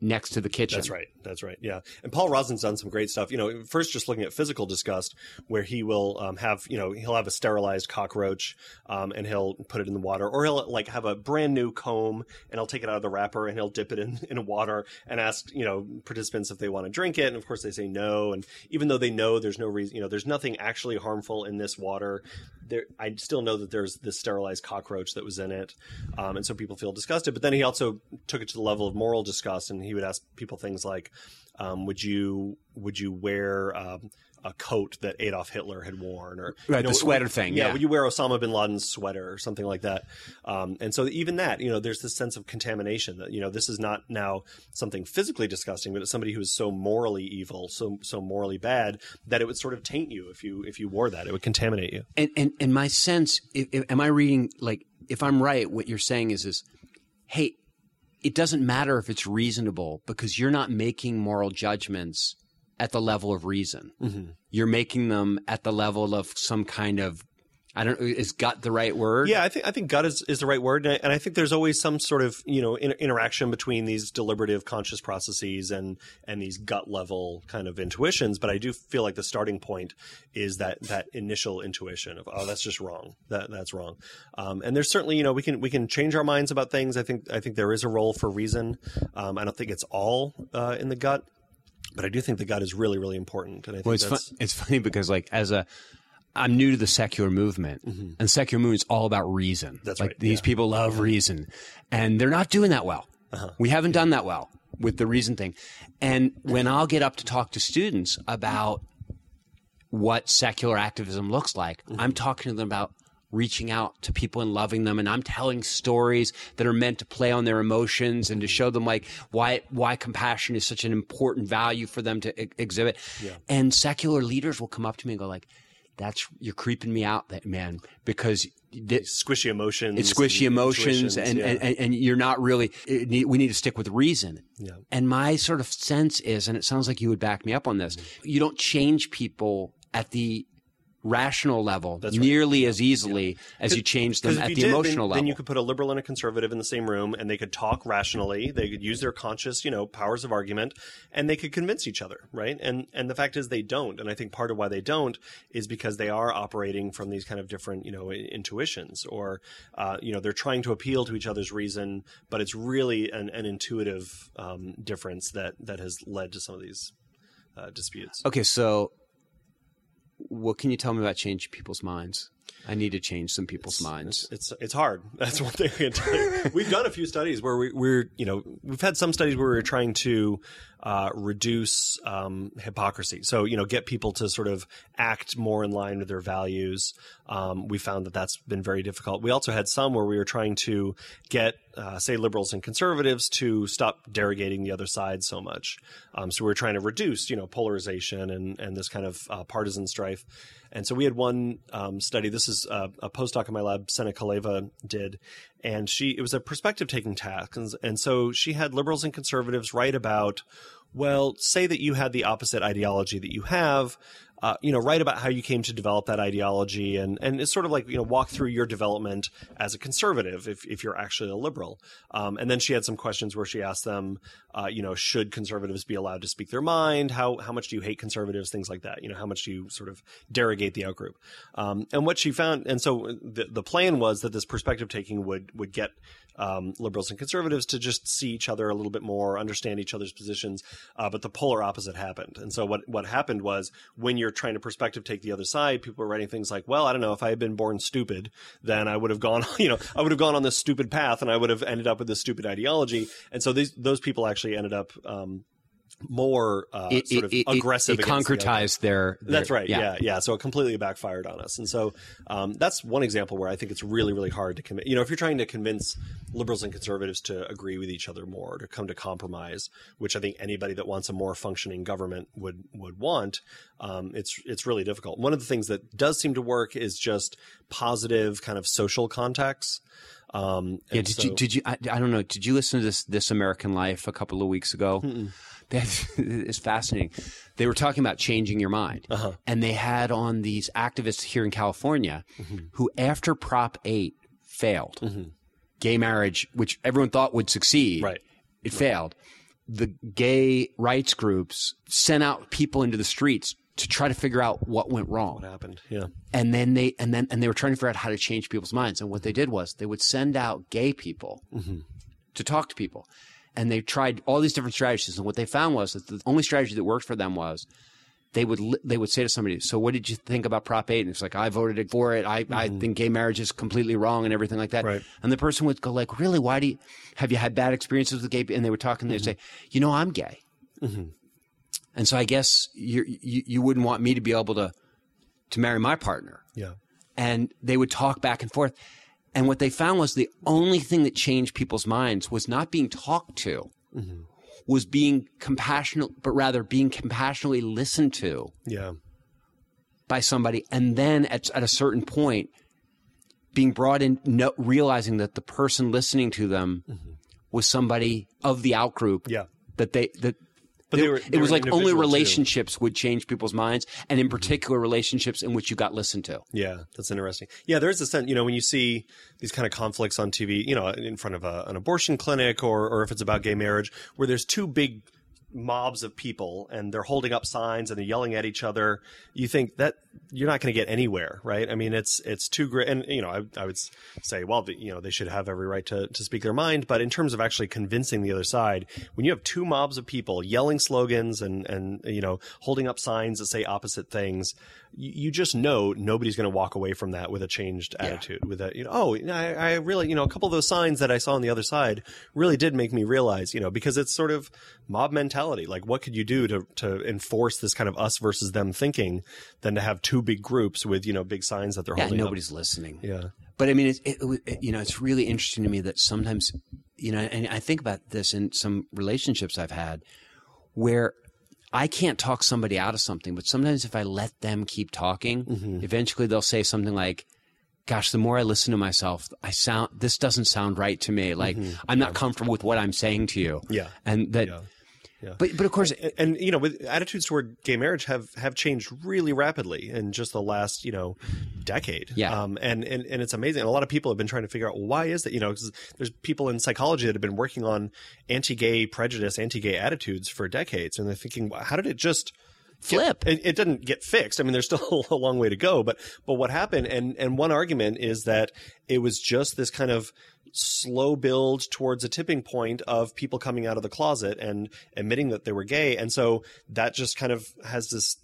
next to the kitchen That's right. That's right. Yeah. And Paul Rozin's done some great stuff. You know, first just looking at physical disgust, where he will um, have, you know, he'll have a sterilized cockroach um, and he'll put it in the water, or he'll like have a brand new comb and he'll take it out of the wrapper and he'll dip it in, in water and ask, you know, participants if they want to drink it. And of course they say no. And even though they know there's no reason, you know, there's nothing actually harmful in this water, there, I still know that there's this sterilized cockroach that was in it. Um, and so people feel disgusted. But then he also took it to the level of moral disgust and he would ask people things like, um, would you would you wear um, a coat that Adolf Hitler had worn, or Right, you know, the sweater would- thing, Yeah, yeah. would you wear Osama bin Laden's sweater or something like that? Um, and so even that, you know, there's this sense of contamination that you know this is not now something physically disgusting, but it's somebody who is so morally evil, so so morally bad that it would sort of taint you if you if you wore that, it would contaminate you. and and, and my sense if, if- am i reading like if i'm right what you're saying is is hey it doesn't matter if it's reasonable because you're not making moral judgments at the level of reason Mm-hmm. you're making them at the level of some kind of i don't is gut the right word Yeah, I think I think gut is, is the right word, and I, and I think there's always some sort of you know in, interaction between these deliberative conscious processes and and these gut level kind of intuitions. But I do feel like the starting point is that that initial intuition of oh that's just wrong that that's wrong. Um, and there's certainly you know we can we can change our minds about things. I think I think there is a role for reason. Um, I don't think it's all uh, in the gut. But I do think the gut is really, really important, and I think Well, it's fun, it's funny because like as a I'm new to the secular movement, and secular movement is all about reason. Mm-hmm. That's like right, these yeah. Uh-huh. people love reason, and they're not doing that well. We haven't done that well with the reason thing. And when I'll get up to talk to students about what secular activism looks like. I'm talking to them about reaching out to people and loving them and I'm telling stories that are meant to play on their emotions and to show them like why why compassion is such an important value for them to exhibit. And secular leaders will come up to me and go like that's you're creeping me out that man because th- Squishy emotions. it's squishy emotions and, yeah. and, and, and you're not really it need, we need to stick with reason Yeah. and my sort of sense is and it sounds like you would back me up on this mm-hmm. you don't change people at the rational level right. nearly as easily as you change them at the did, emotional then, level Then you could put a liberal and a conservative in the same room, and they could talk rationally. They could use their conscious, you know, powers of argument, and they could convince each other, right? And and the fact is, they don't. And I think part of why they don't is because they are operating from these kind of different, you know, intuitions, or uh, you know, they're trying to appeal to each other's reason, but it's really an, an intuitive um, difference that that has led to some of these uh, disputes. okay so what can you tell me about changing people's minds i need to change some people's minds It's it's hard. That's one thing I can tell you. We've done a few studies where we, we're you know we've had some studies where we're trying to uh, reduce um, hypocrisy. So you know get people to sort of act more in line with their values. Um, we found that that's been very difficult. We also had some where we were trying to get uh, say liberals and conservatives to stop derogating the other side so much. Um, so we're trying to reduce you know polarization and and this kind of uh, partisan strife. And so we had one um, study. This is a, a postdoc in my lab, Sena Koleva, did, and she it was a perspective taking task, and, and so she had liberals and conservatives write about, well, say that you had the opposite ideology that you have. Uh, you know, write about how you came to develop that ideology, and and it's sort of like you know walk through your development as a conservative, if if you're actually a liberal. Um, and then she had some questions where she asked them, uh, you know, should conservatives be allowed to speak their mind? How how much do you hate conservatives? Things like that. You know, how much do you sort of derogate the outgroup? Um, and what she found, and so the the plan was that this perspective taking would would get um, liberals and conservatives to just see each other a little bit more, understand each other's positions. Uh, but the polar opposite happened. And so what what happened was when you're trying to perspective take the other side, people were writing things like, "Well, I don't know, if I had been born stupid, then I would have gone, you know, I would have gone on this stupid path, and I would have ended up with this stupid ideology." And so these those people actually ended up. Um, more uh, it, sort of it, it- aggressive. it, the concretized their, their That's right. Yeah. yeah, yeah, So it completely backfired on us, and so um, that's one example where I think it's really, really hard to commit. You know, if you're trying to convince liberals and conservatives to agree with each other more, to come to compromise, which I think anybody that wants a more functioning government would would want, um, it's it's really difficult. One of the things that does seem to work is just positive kind of social contacts. Um, Yeah, did so- you? Did you? I, I don't know. Did you listen to this This American Life a couple of weeks ago? That is fascinating. They were talking about changing your mind, Uh-huh. and they had on these activists here in California, Mm-hmm. who after Prop Eight failed, gay marriage, which everyone thought would succeed, Right. It failed. The gay rights groups sent out people into the streets to try to figure out what went wrong what happened? Yeah. and then they and then and they were trying to figure out how to change people's minds and what they did was they would send out gay people to talk to people and they tried all these different strategies and what they found was that the only strategy that worked for them was they would they would say to somebody so what did you think about prop 8 and it's like i voted for it. I, I mm-hmm. think gay marriage is completely wrong and everything like that. Right. and the person would go like really? Why do you have you had bad experiences with gay pe-" and they were talking they'd mm-hmm. say you know i'm gay. Mm-hmm. And so i guess you you you wouldn't want me to be able to to marry my partner. Yeah. and they would talk back and forth. And what they found was the only thing that changed people's minds was not being talked to, mm-hmm. was being compassionate, but rather being compassionately listened to Yeah. by somebody. And then at, at a certain point, being brought in, no, realizing that the person listening to them mm-hmm. was somebody of the outgroup Yeah. that they, that But they were- it was like only individual, too. relationships would change people's minds, and in mm-hmm. particular, relationships in which you got listened to. Yeah, that's interesting. Yeah, there's a sense, you know, when you see these kind of conflicts on TV, you know, in front of a, an abortion clinic or, or if it's about gay marriage, where there's two big mobs of people and they're holding up signs and they're yelling at each other, you think that you're not going to get anywhere, right? I mean, it's it's too great, and you know, I, I would say, well, the, you know, they should have every right to to speak their mind, but in terms of actually convincing the other side, when you have two mobs of people yelling slogans and and you know holding up signs that say opposite things, you, you just know nobody's going to walk away from that with a changed attitude. With a you know, oh, I, I really you know a couple of those signs that I saw on the other side really did make me realize, you know, because it's sort of mob mentality. Like, what could you do to to enforce this kind of us versus them thinking than to have two big groups with you know big signs that they're Yeah, holding. up. nobody's listening. Yeah. But I mean, it, it, it, you know, it's really interesting to me that sometimes, you know, and I think about this in some relationships I've had where I can't talk somebody out of something, but sometimes if I let them keep talking, Mm-hmm. eventually they'll say something like, gosh, the more I listen to myself, I sound, this doesn't sound right to me. Like I'm not comfortable with what I'm saying to you. Mm-hmm. Yeah. And that, Yeah. Yeah. but, but of course, and, and you know with attitudes toward gay marriage have have changed really rapidly in just the last you know decade Yeah. um and and, and it's amazing and a lot of people have been trying to figure out why is that you know there's people in psychology that have been working on anti-gay prejudice anti-gay attitudes for decades and they're thinking how did it just flip. it, it didn't get fixed. I mean, there's still a long way to go, but but what happened? And and one argument is that it was just this kind of slow build towards a tipping point of people coming out of the closet and admitting that they were gay, and so that just kind of has this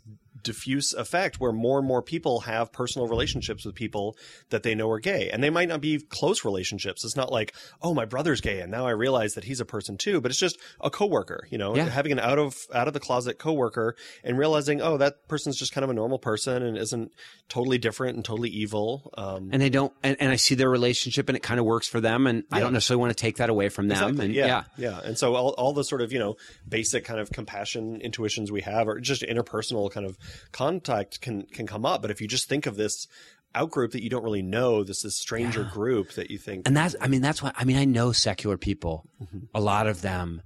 diffuse effect where more and more people have personal relationships with people that they know are gay and they might not be close relationships it's not like oh my brother's gay and now i realize that he's a person too but it's just a coworker you know Yeah. having an out of out of the closet coworker and realizing oh that person's just kind of a normal person and isn't totally different and totally evil um and they don't, and, and I see their relationship and it kind of works for them. And I don't necessarily want to take that away from them. Exactly. And yeah, yeah. yeah, And so all, all the sort of you know basic kind of compassion intuitions we have, or just interpersonal kind of contact, can can come up. But if you just think of this outgroup that you don't really know, this this stranger group that you think, And that's, I mean, that's why, I mean, I know secular people, mm-hmm. a lot of them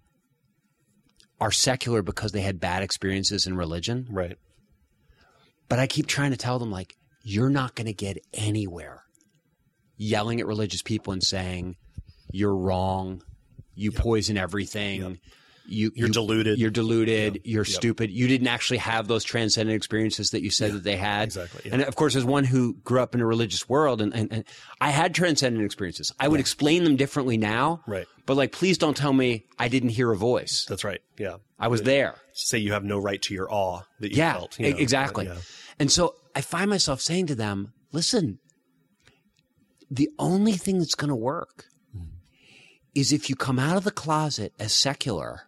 are secular because they had bad experiences in religion. right? But I keep trying to tell them, like, you're not going to get anywhere yelling at religious people and saying, you're wrong, you poison everything. You, You're you- deluded. You're deluded. You're stupid. You didn't actually have those transcendent experiences that you said that they had. exactly, yeah. And of course, as one who grew up in a religious world, and, and, and I had transcendent experiences. I would explain them differently now. Right. But like, please don't tell me I didn't hear a voice. That's right. Yeah. I was there. Say you have no right to your awe that you Yeah, felt. you know. exactly. Yeah. And so I find myself saying to them, listen, the only thing that's going to work mm. is if you come out of the closet as secular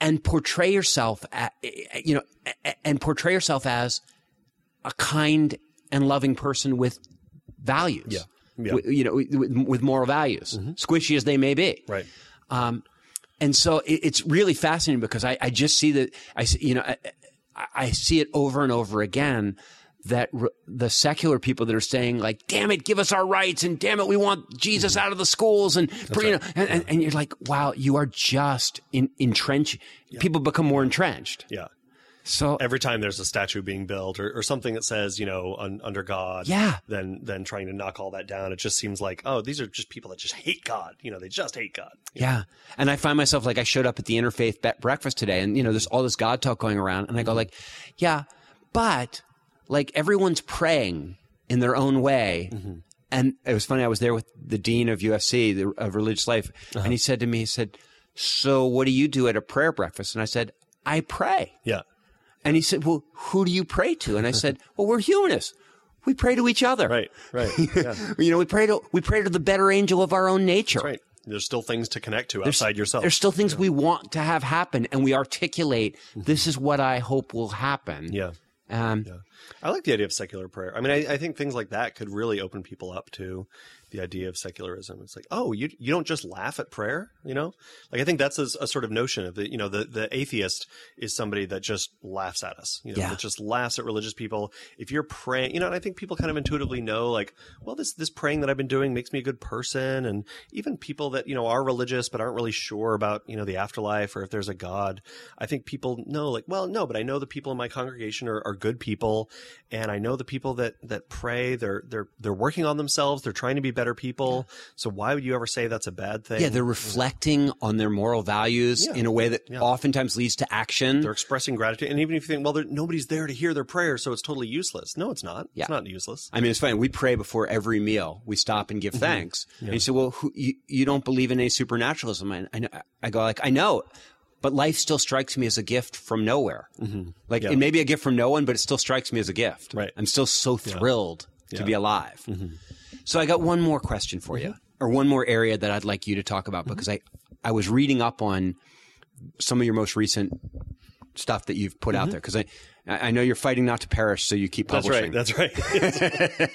and portray yourself, a you know, and portray yourself as a kind and loving person with values. Yeah. Yeah. With- you know, with, with moral values, squishy as they may be. Right. Um, and so it, it's really fascinating because I, I just see that I, see- you know, I- I see it over and over again that r- the secular people that are saying like, damn it, give us our rights and damn it, we want Jesus mm-hmm. out of the schools and, you know, and, and, and you're like, wow, you are just in, entrenched. People become more entrenched. Yeah. So Every time there's a statue being built or, or something that says, you know, un, under God, Yeah. then then trying to knock all that down, it just seems like, oh, these are just people that just hate God. You know, they just hate God. Yeah. And I find myself like I showed up at the interfaith breakfast today and you know there's all this God talk going around and I go mm-hmm. like, yeah, but like everyone's praying in their own way. And it was funny I was there with the dean of USC, the of religious life, and he said to me he said, "So what do you do at a prayer breakfast?" And I said, "I pray." Yeah. And he said, "Well, who do you pray to?" And I said, "Well, we're humanists. We pray to each other." Right. Right. Yeah. You know, we pray to we pray to the better angel of our own nature. right. There's still things to connect to outside yourself. There's still things we want to have happen, and we articulate. This is what I hope will happen. Mm-hmm. yeah. Um, I like the idea of secular prayer. I mean, I, I think things like that could really open people up to the idea of secularism. It's like, oh, you you don't just laugh at prayer, you know? Like I think that's a, a sort of notion of the you know the the atheist is somebody that just laughs at us, you know, Yeah. that just laughs at religious people. If you're praying, you know, and I think people kind of intuitively know, like, well, this this praying that I've been doing makes me a good person, and even people that you know are religious but aren't really sure about you know the afterlife or if there's a God. I think people know, like, well, no, but I know the people in my congregation are, are good people, and I know the people that that pray. They're they're they're working on themselves. They're trying to be better people. So why would you ever say that's a bad thing? Yeah, they're reflecting on their moral values Yeah. in a way that Yeah. oftentimes leads to action. They're expressing gratitude, and even if you think, well, nobody's there to hear their prayer, so it's totally useless. No, it's not. Yeah. It's not useless. I mean, it's funny. We pray before every meal. We stop and give Mm-hmm. thanks. And you say, "Well, who, you, you don't believe in any supernaturalism?" I, I, I go, "Like I know, but life still strikes me as a gift from nowhere. Like Yeah. it may be a gift from no one, but it still strikes me as a gift. Right. I'm still so thrilled to Yeah. be alive. So I got one more question for you, mm-hmm. or one more area that I'd like you to talk about mm-hmm. because I I was reading up on some of your most recent stuff that you've put out mm-hmm. there because I I know you're fighting not to perish, so you keep publishing. That's right. That's right.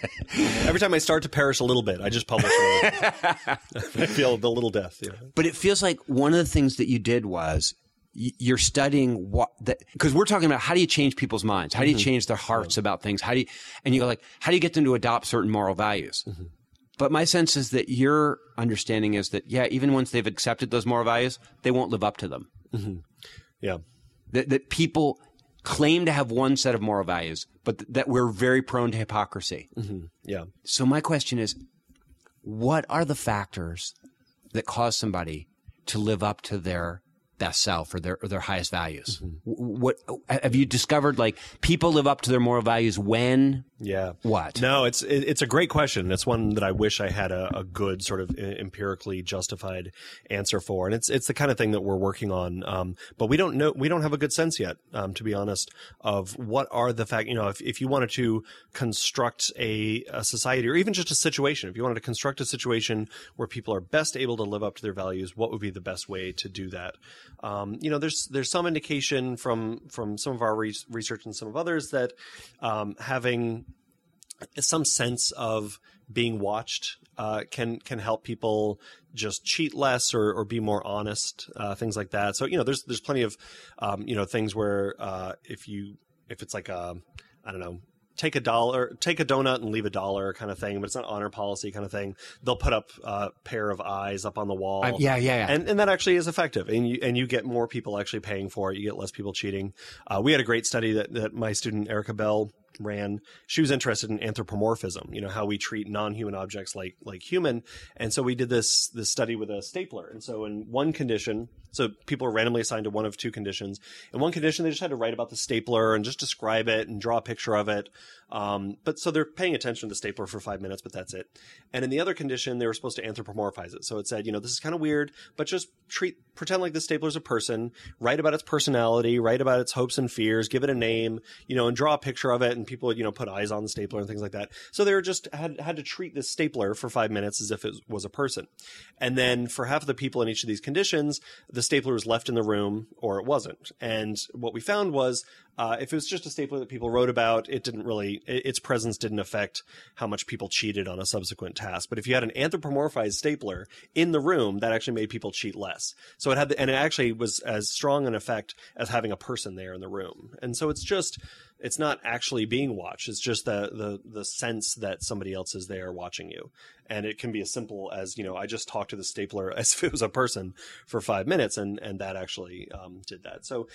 Every time I start to perish a little bit, I just publish. A little. I feel the little death. Yeah. But it feels like one of the things that you did was you're studying what that because we're talking about how do you change people's minds? How do you mm-hmm. change their hearts about things? How do you and you go like how do you get them to adopt certain moral values? Mm-hmm. But my sense is that your understanding is that yeah, even once they've accepted those moral values, they won't live up to them. Mm-hmm. Yeah. That that people claim to have one set of moral values, but th- that we're very prone to hypocrisy. Yeah. So my question is, what are the factors that cause somebody to live up to their best self or their or their highest values? Mm-hmm. What have you discovered? Like people live up to their moral values when? Yeah. What? No, it's it, it's a great question. It's one that I wish I had a, a good sort of empirically justified answer for, and it's it's the kind of thing that we're working on. Um, but we don't know we don't have a good sense yet, um, to be honest, of what are the fact. You know, if if you wanted to construct a, a society or even just a situation, if you wanted to construct a situation where people are best able to live up to their values, what would be the best way to do that? Um, you know, there's there's some indication from from some of our re- research and some of others that um, having some sense of being watched uh, can can help people just cheat less or, or be more honest, uh, things like that. So you know, there's there's plenty of um, you know things where uh, if you if it's like a I don't know take a dollar take a donut and leave a dollar kind of thing but it's not honor policy kind of thing. They'll put up a pair of eyes up on the wall. I- yeah, yeah, yeah. and and that actually is effective. And you and you get more people actually paying for it. You get less people cheating. Uh, we had a great study that, that my student erica bell ran. She was interested in anthropomorphism you know how we treat non-human objects like like human. And so we did this this study with a stapler. And so in one condition so people are randomly assigned to one of two conditions. In one condition they just had to write about the stapler and just describe it and draw a picture of it. Um, but so they're paying attention to the stapler for five minutes but that's it. And in the other condition they were supposed to anthropomorphize it. So it said you know this is kind of weird but just treat pretend like the stapler is a person write about its personality write about its hopes and fears give it a name you know and draw a picture of it and people you know put eyes on the stapler and things like that. So they were just had had to treat this stapler for five minutes as if it was a person. And then for half of the people in each of these conditions the stapler was left in the room or it wasn't and what we found was uh, if it was just a stapler that people wrote about, it didn't really, it- its presence didn't affect how much people cheated on a subsequent task. But if you had an anthropomorphized stapler in the room, that actually made people cheat less. So it had, the, and it actually was as strong an effect as having a person there in the room. And so it's just, it's not actually being watched. It's just the, the, the sense that somebody else is there watching you. And it can be as simple as, you know, I just talked to the stapler as if it was a person for five minutes and, and that actually um, did that. So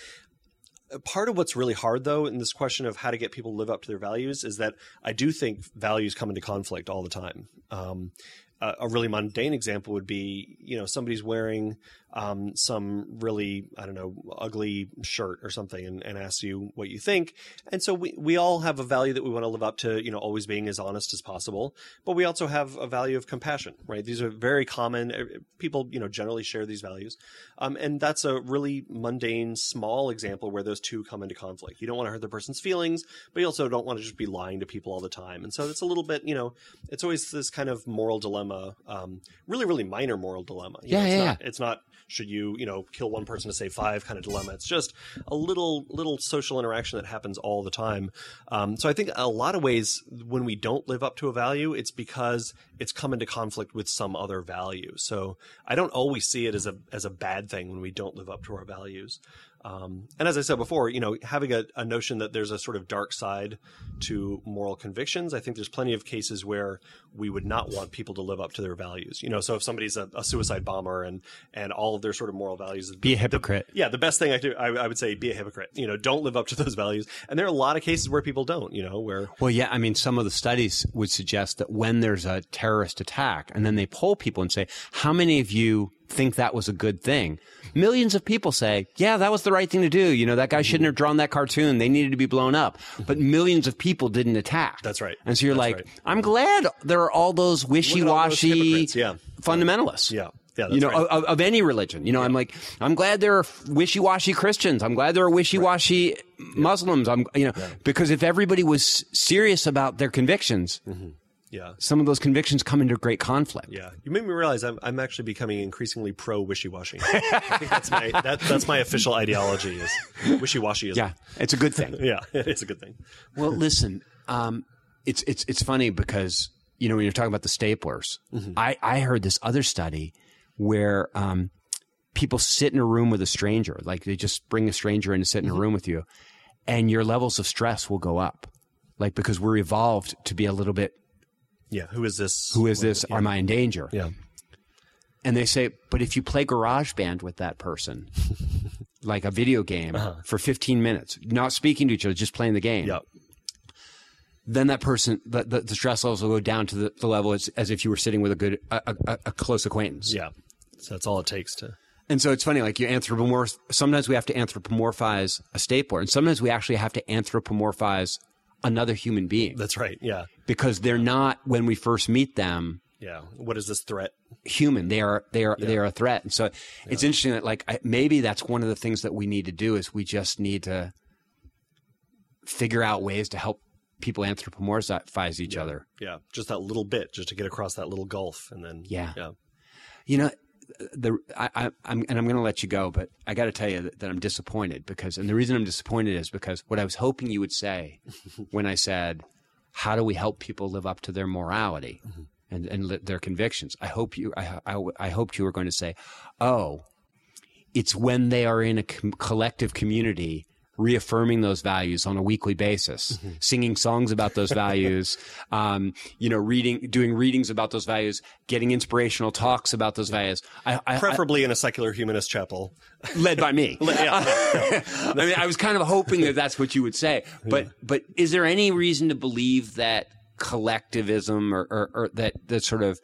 part of what's really hard though in this question of how to get people to live up to their values is that I do think values come into conflict all the time. Um, a a really mundane example would be, you know, somebody's wearing um, some really, I don't know, ugly shirt or something and, and asks you what you think. And so we, we all have a value that we want to live up to, you know, always being as honest as possible. But we also have a value of compassion, right? These are very common. eh, People, you know, generally share these values. Um, and that's a really mundane, small example where those two come into conflict. You don't want to hurt the person's feelings, but you also don't want to just be lying to people all the time. And so it's a little bit, you know, it's always this kind of moral dilemma, um, really, really minor moral dilemma. You Yeah, know, it's yeah, not, It's not should you, you know, kill one person to save five kind of dilemma. It's just a little, little social interaction that happens all the time. Um, so I think a lot of ways when we don't live up to a value, it's because it's come into conflict with some other value. So I don't always see it as a as a bad thing when we don't live up to our values. Um, and as I said before, you know, having a, a notion that there's a sort of dark side to moral convictions, I think there's plenty of cases where we would not want people to live up to their values. You know, so if somebody's a, a suicide bomber and and all of their sort of moral values, Be a hypocrite. yeah, the best thing I do, I, I would say, be a hypocrite. You know, don't live up to those values. And there are a lot of cases where people don't. You know, where Well, yeah, I mean, some of the studies would suggest that when there's a terrorist attack, and then they poll people and say, "How many of you think that was a good thing?" Millions of people say, "Yeah, that was the right thing to do." You know, that guy shouldn't have drawn that cartoon. They needed to be blown up. But millions of people didn't attack. That's right. And so you're That's like, right. "I'm glad there are all those wishy-washy yeah. fundamentalists." Yeah. Yeah, that's you know, right. of, of any religion. You know, I'm like, I'm glad there are wishy-washy Christians. I'm glad there are wishy-washy Muslims. I'm, you know, because if everybody was serious about their convictions, mm-hmm. Yeah. some of those convictions come into great conflict. Yeah, you made me realize I'm, I'm actually becoming increasingly pro wishy washy. I think that's my that, that's my official ideology is wishy washy. Yeah, it's a good thing. yeah, it's a good thing. well, listen, um, it's it's it's funny because you know when you're talking about the staplers, I I heard this other study where um, people sit in a room with a stranger, like they just bring a stranger in to sit in a room with you, and your levels of stress will go up, like because we're evolved to be a little bit. Yeah, who is this? Who is this? Am I in danger? Yeah, And they say, but if you play GarageBand with that person, like a video game uh-huh. for 15 minutes, not speaking to each other, just playing the game, yeah, then that person, the, the, the stress levels will go down to the, the level as, as if you were sitting with a good, a, a, a close acquaintance. yeah. So that's all it takes to. And so it's funny, like you anthropomorph, sometimes we have to anthropomorphize a stapler, and sometimes we actually have to anthropomorphize another human being That's right. Yeah, because they're not, when we first meet them, yeah. What is this threat? human. They are they are they are a threat. And so it's interesting that like I, maybe that's one of the things that we need to do is we just need to figure out ways to help people anthropomorphize each other. Yeah, just that little bit, just to get across that little gulf, and then Yeah. yeah, You know, the I, I'm and I'm going to let you go, but I got to tell you that, that I'm disappointed because, and the reason I'm disappointed is because what I was hoping you would say when I said, "How do we help people live up to their morality mm-hmm. and and li- their convictions?" I hope you, I, I, I hoped you were going to say, "Oh, it's when they are in a com- collective community." Reaffirming those values on a weekly basis, singing songs about those values, um, you know, reading, doing readings about those values, getting inspirational talks about those values. I, I, preferably in a secular humanist chapel. Led by me. I mean, I was kind of hoping that that's what you would say, but but is there any reason to believe that collectivism or, or, or that that sort of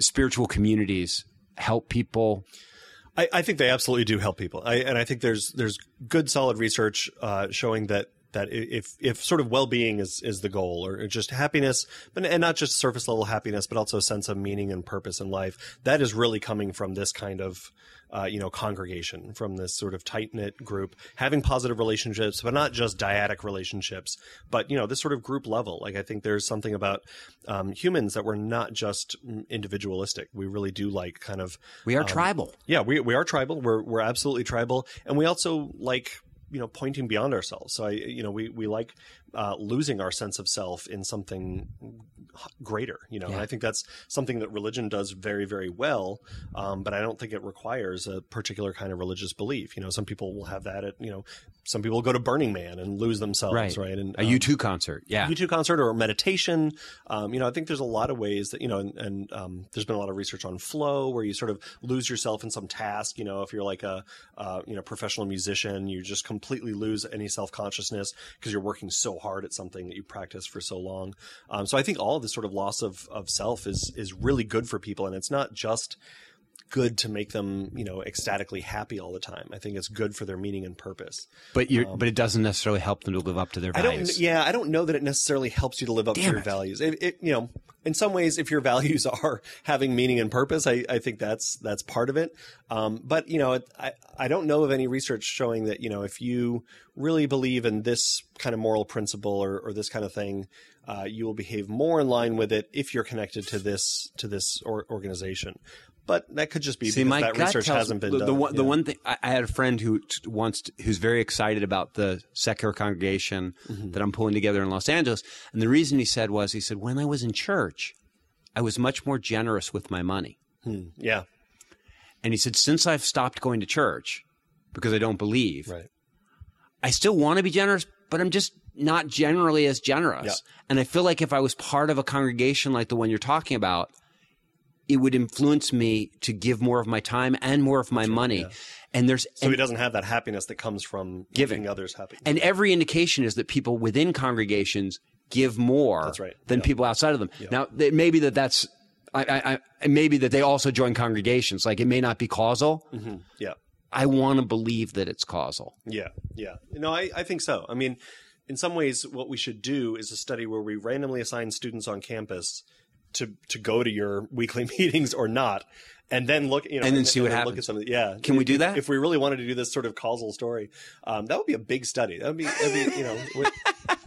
spiritual communities help people? I, I think they absolutely do help people, I, and I think there's there's good solid research uh, showing that that if if sort of well being is is the goal, or just happiness, but and not just surface level happiness, but also a sense of meaning and purpose in life, that is really coming from this kind of uh, you know congregation, from this sort of tight knit group, having positive relationships, but not just dyadic relationships, but you know this sort of group level. Like I think there's something about um, humans that we're not just individualistic. We really do like kind of We are tribal. yeah, we we are tribal. We're we're absolutely tribal, and we also like you know pointing beyond ourselves. So I you know we we like uh, losing our sense of self in something greater. You know, and I think that's something that religion does very very well. Um, but I don't think it requires a particular kind of religious belief. You know, some people will have that at you know some people go to Burning Man and lose themselves, Right. right? And A um, U2 concert. Yeah. U2 concert or meditation. Um, you know, I think there's a lot of ways that, you know, and, and um, there's been a lot of research on flow where you sort of lose yourself in some task. You know, if you're like a, uh, you know, professional musician, you just completely lose any self consciousness because you're working so hard at something that you practice for so long. Um, so I think all of this sort of loss of, of self is, is really good for people. And it's not just, good to make them, you know, ecstatically happy all the time. I think it's good for their meaning and purpose. But you but it doesn't necessarily help them to live up to their Um, I don't. values. Yeah, I don't know that it necessarily helps you to live up to your it. values. It, it, you know, in some ways, if your values are having meaning and purpose, I, I think that's that's part of it. Um, but you know, it, I I don't know of any research showing that you know if you really believe in this kind of moral principle or, or this kind of thing, uh, you will behave more in line with it if you're connected to this to this or, organization. But that could just be See, because that research hasn't been the, done. the one, the one thing I, I had a friend who t- wants to, who's very excited about the secular congregation Mm-hmm. that I'm pulling together in Los Angeles, and the reason he said was he said when I was in church, I was much more generous with my money, yeah, and he said since I've stopped going to church because I don't believe. Right. I still want to be generous, but I'm just not generally as generous. Yeah. And I feel like if I was part of a congregation like the one you're talking about, it would influence me to give more of my time and more of my money. And there's So and, he doesn't have that happiness that comes from Giving. making others happy. and every indication is that people within congregations give more That's right. than Yeah. people outside of them. Now, it may be that that's I, I, I, it may be that they also join congregations. Like it may not be causal. Mm-hmm, yeah. I want to believe that it's causal. Yeah, yeah. No, I, I think so. I mean, in some ways, what we should do is a study where we randomly assign students on campus to to go to your weekly meetings or not, and then look, you know, And then see what Look at happens. some of the, yeah. Can we do that? If we really wanted to do this sort of causal story, um, that would be a big study. That would be, that'd be you know.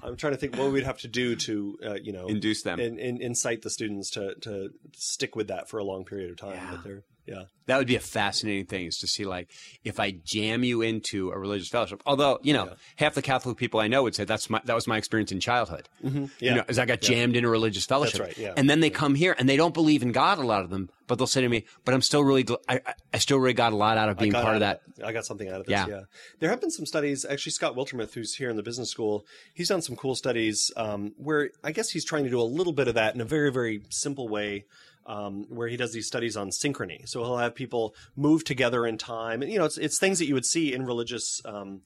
I'm trying to think what we'd have to do to, uh, you know, Induce them. and, and incite the students to to stick with that for a long period of time. Yeah. That they're, yeah, That would be a fascinating thing is to see like if I jam you into a religious fellowship. Although you know half the Catholic people I know would say that's my that was my experience in childhood. yeah. You know, as I got jammed into a religious fellowship. right, yeah. And then they come here and they don't believe in God. A lot of them, but they'll say to me, "But I'm still really, I, I- still really got a lot out of being part of that." I got something out of this. Yeah. Yeah. There have been some studies. Actually, Scott Wiltermuth, who's here in the business school, he's done some cool studies um, where I guess he's trying to do a little bit of that in a very, very simple way. Um, where he does these studies on synchrony, so he'll have people move together in time, and you know, it's it's things that you would see in religious um,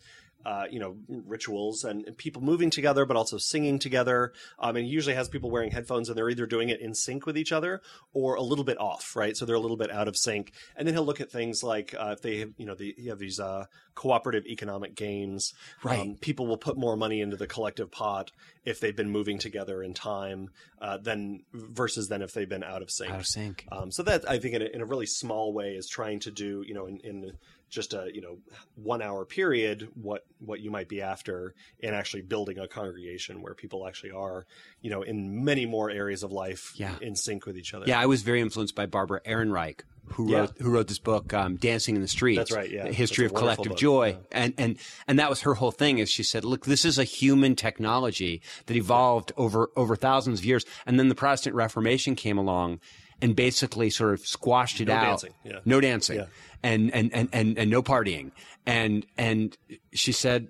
uh, you know, rituals and, and people moving together, but also singing together. Um, and he usually has people wearing headphones and they're either doing it in sync with each other or a little bit off, right? So they're a little bit out of sync. And then he'll look at things like, uh, if they have, you know, the, you have these, uh, cooperative economic games. Right. Um, people will put more money into the collective pot if they've been moving together in time, uh, than versus than if they've been out of sync. Out of sync. Um, so that I think in a, in a really small way is trying to do, you know, in, in just a you know one hour period, what what you might be after in actually building a congregation where people actually are, you know, in many more areas of life Yeah. in sync with each other. Yeah, I was very influenced by Barbara Ehrenreich, who Yeah. wrote who wrote this book, um, "Dancing in the Streets." That's right, yeah. History of collective book, joy, yeah. and and and that was her whole thing. Is she said, "Look, this is a human technology that evolved over over thousands of years, and then the Protestant Reformation came along." And basically, sort of squashed it No out. dancing, yeah. No dancing, Yeah. and, and, and, and and no partying. And and she said,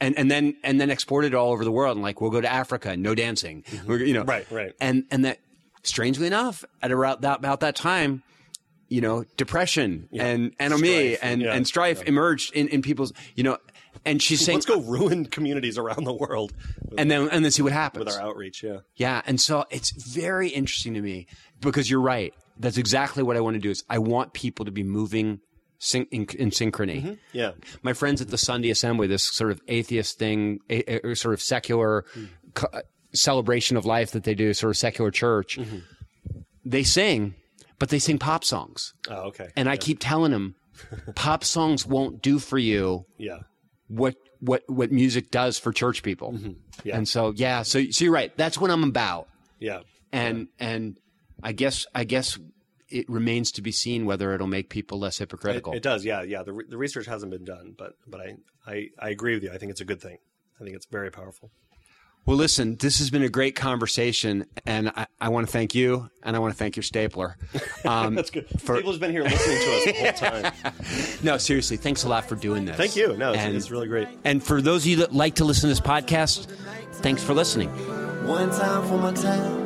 and and then and then exported it all over the world. And like, we'll go to Africa, and no dancing. We're, you know, Mm-hmm. Right, right. and and that strangely enough at around that about that time you know depression and anomie Strife, and yeah, and strife emerged in in people's you know and she's saying Let's go ruin communities around the world with, and then and then see what happens with our outreach. Yeah. yeah and so it's very interesting to me because you're right that's exactly what i want to do is i want people to be moving syn- in, in synchrony mm-hmm. Yeah. my friends at the Sunday Assembly, this sort of atheist thing, a, a- sort of secular mm. co- celebration of life that they do, sort of secular church, mm-hmm. they sing, but they sing pop songs. Oh, okay. And I keep telling them, pop songs won't do for you yeah. What what what music does for church people. Mm-hmm. Yeah. And so yeah, so so you're right. That's what I'm about. Yeah. And and I guess I guess it remains to be seen whether it'll make people less It, hypocritical. it does. Yeah. Yeah. The, re- the research hasn't been done, but but I, I I agree with you. I think it's a good thing. I think it's very powerful. Well, listen, this has been a great conversation, and I, I want to thank you, and I want to thank your stapler. Um, That's good. For, People's been here listening to us the whole time. no, seriously, thanks a lot for doing this. Thank you. No, it's, and, it's really great. and for those of you that like to listen to this podcast, thanks for listening. One time for my town,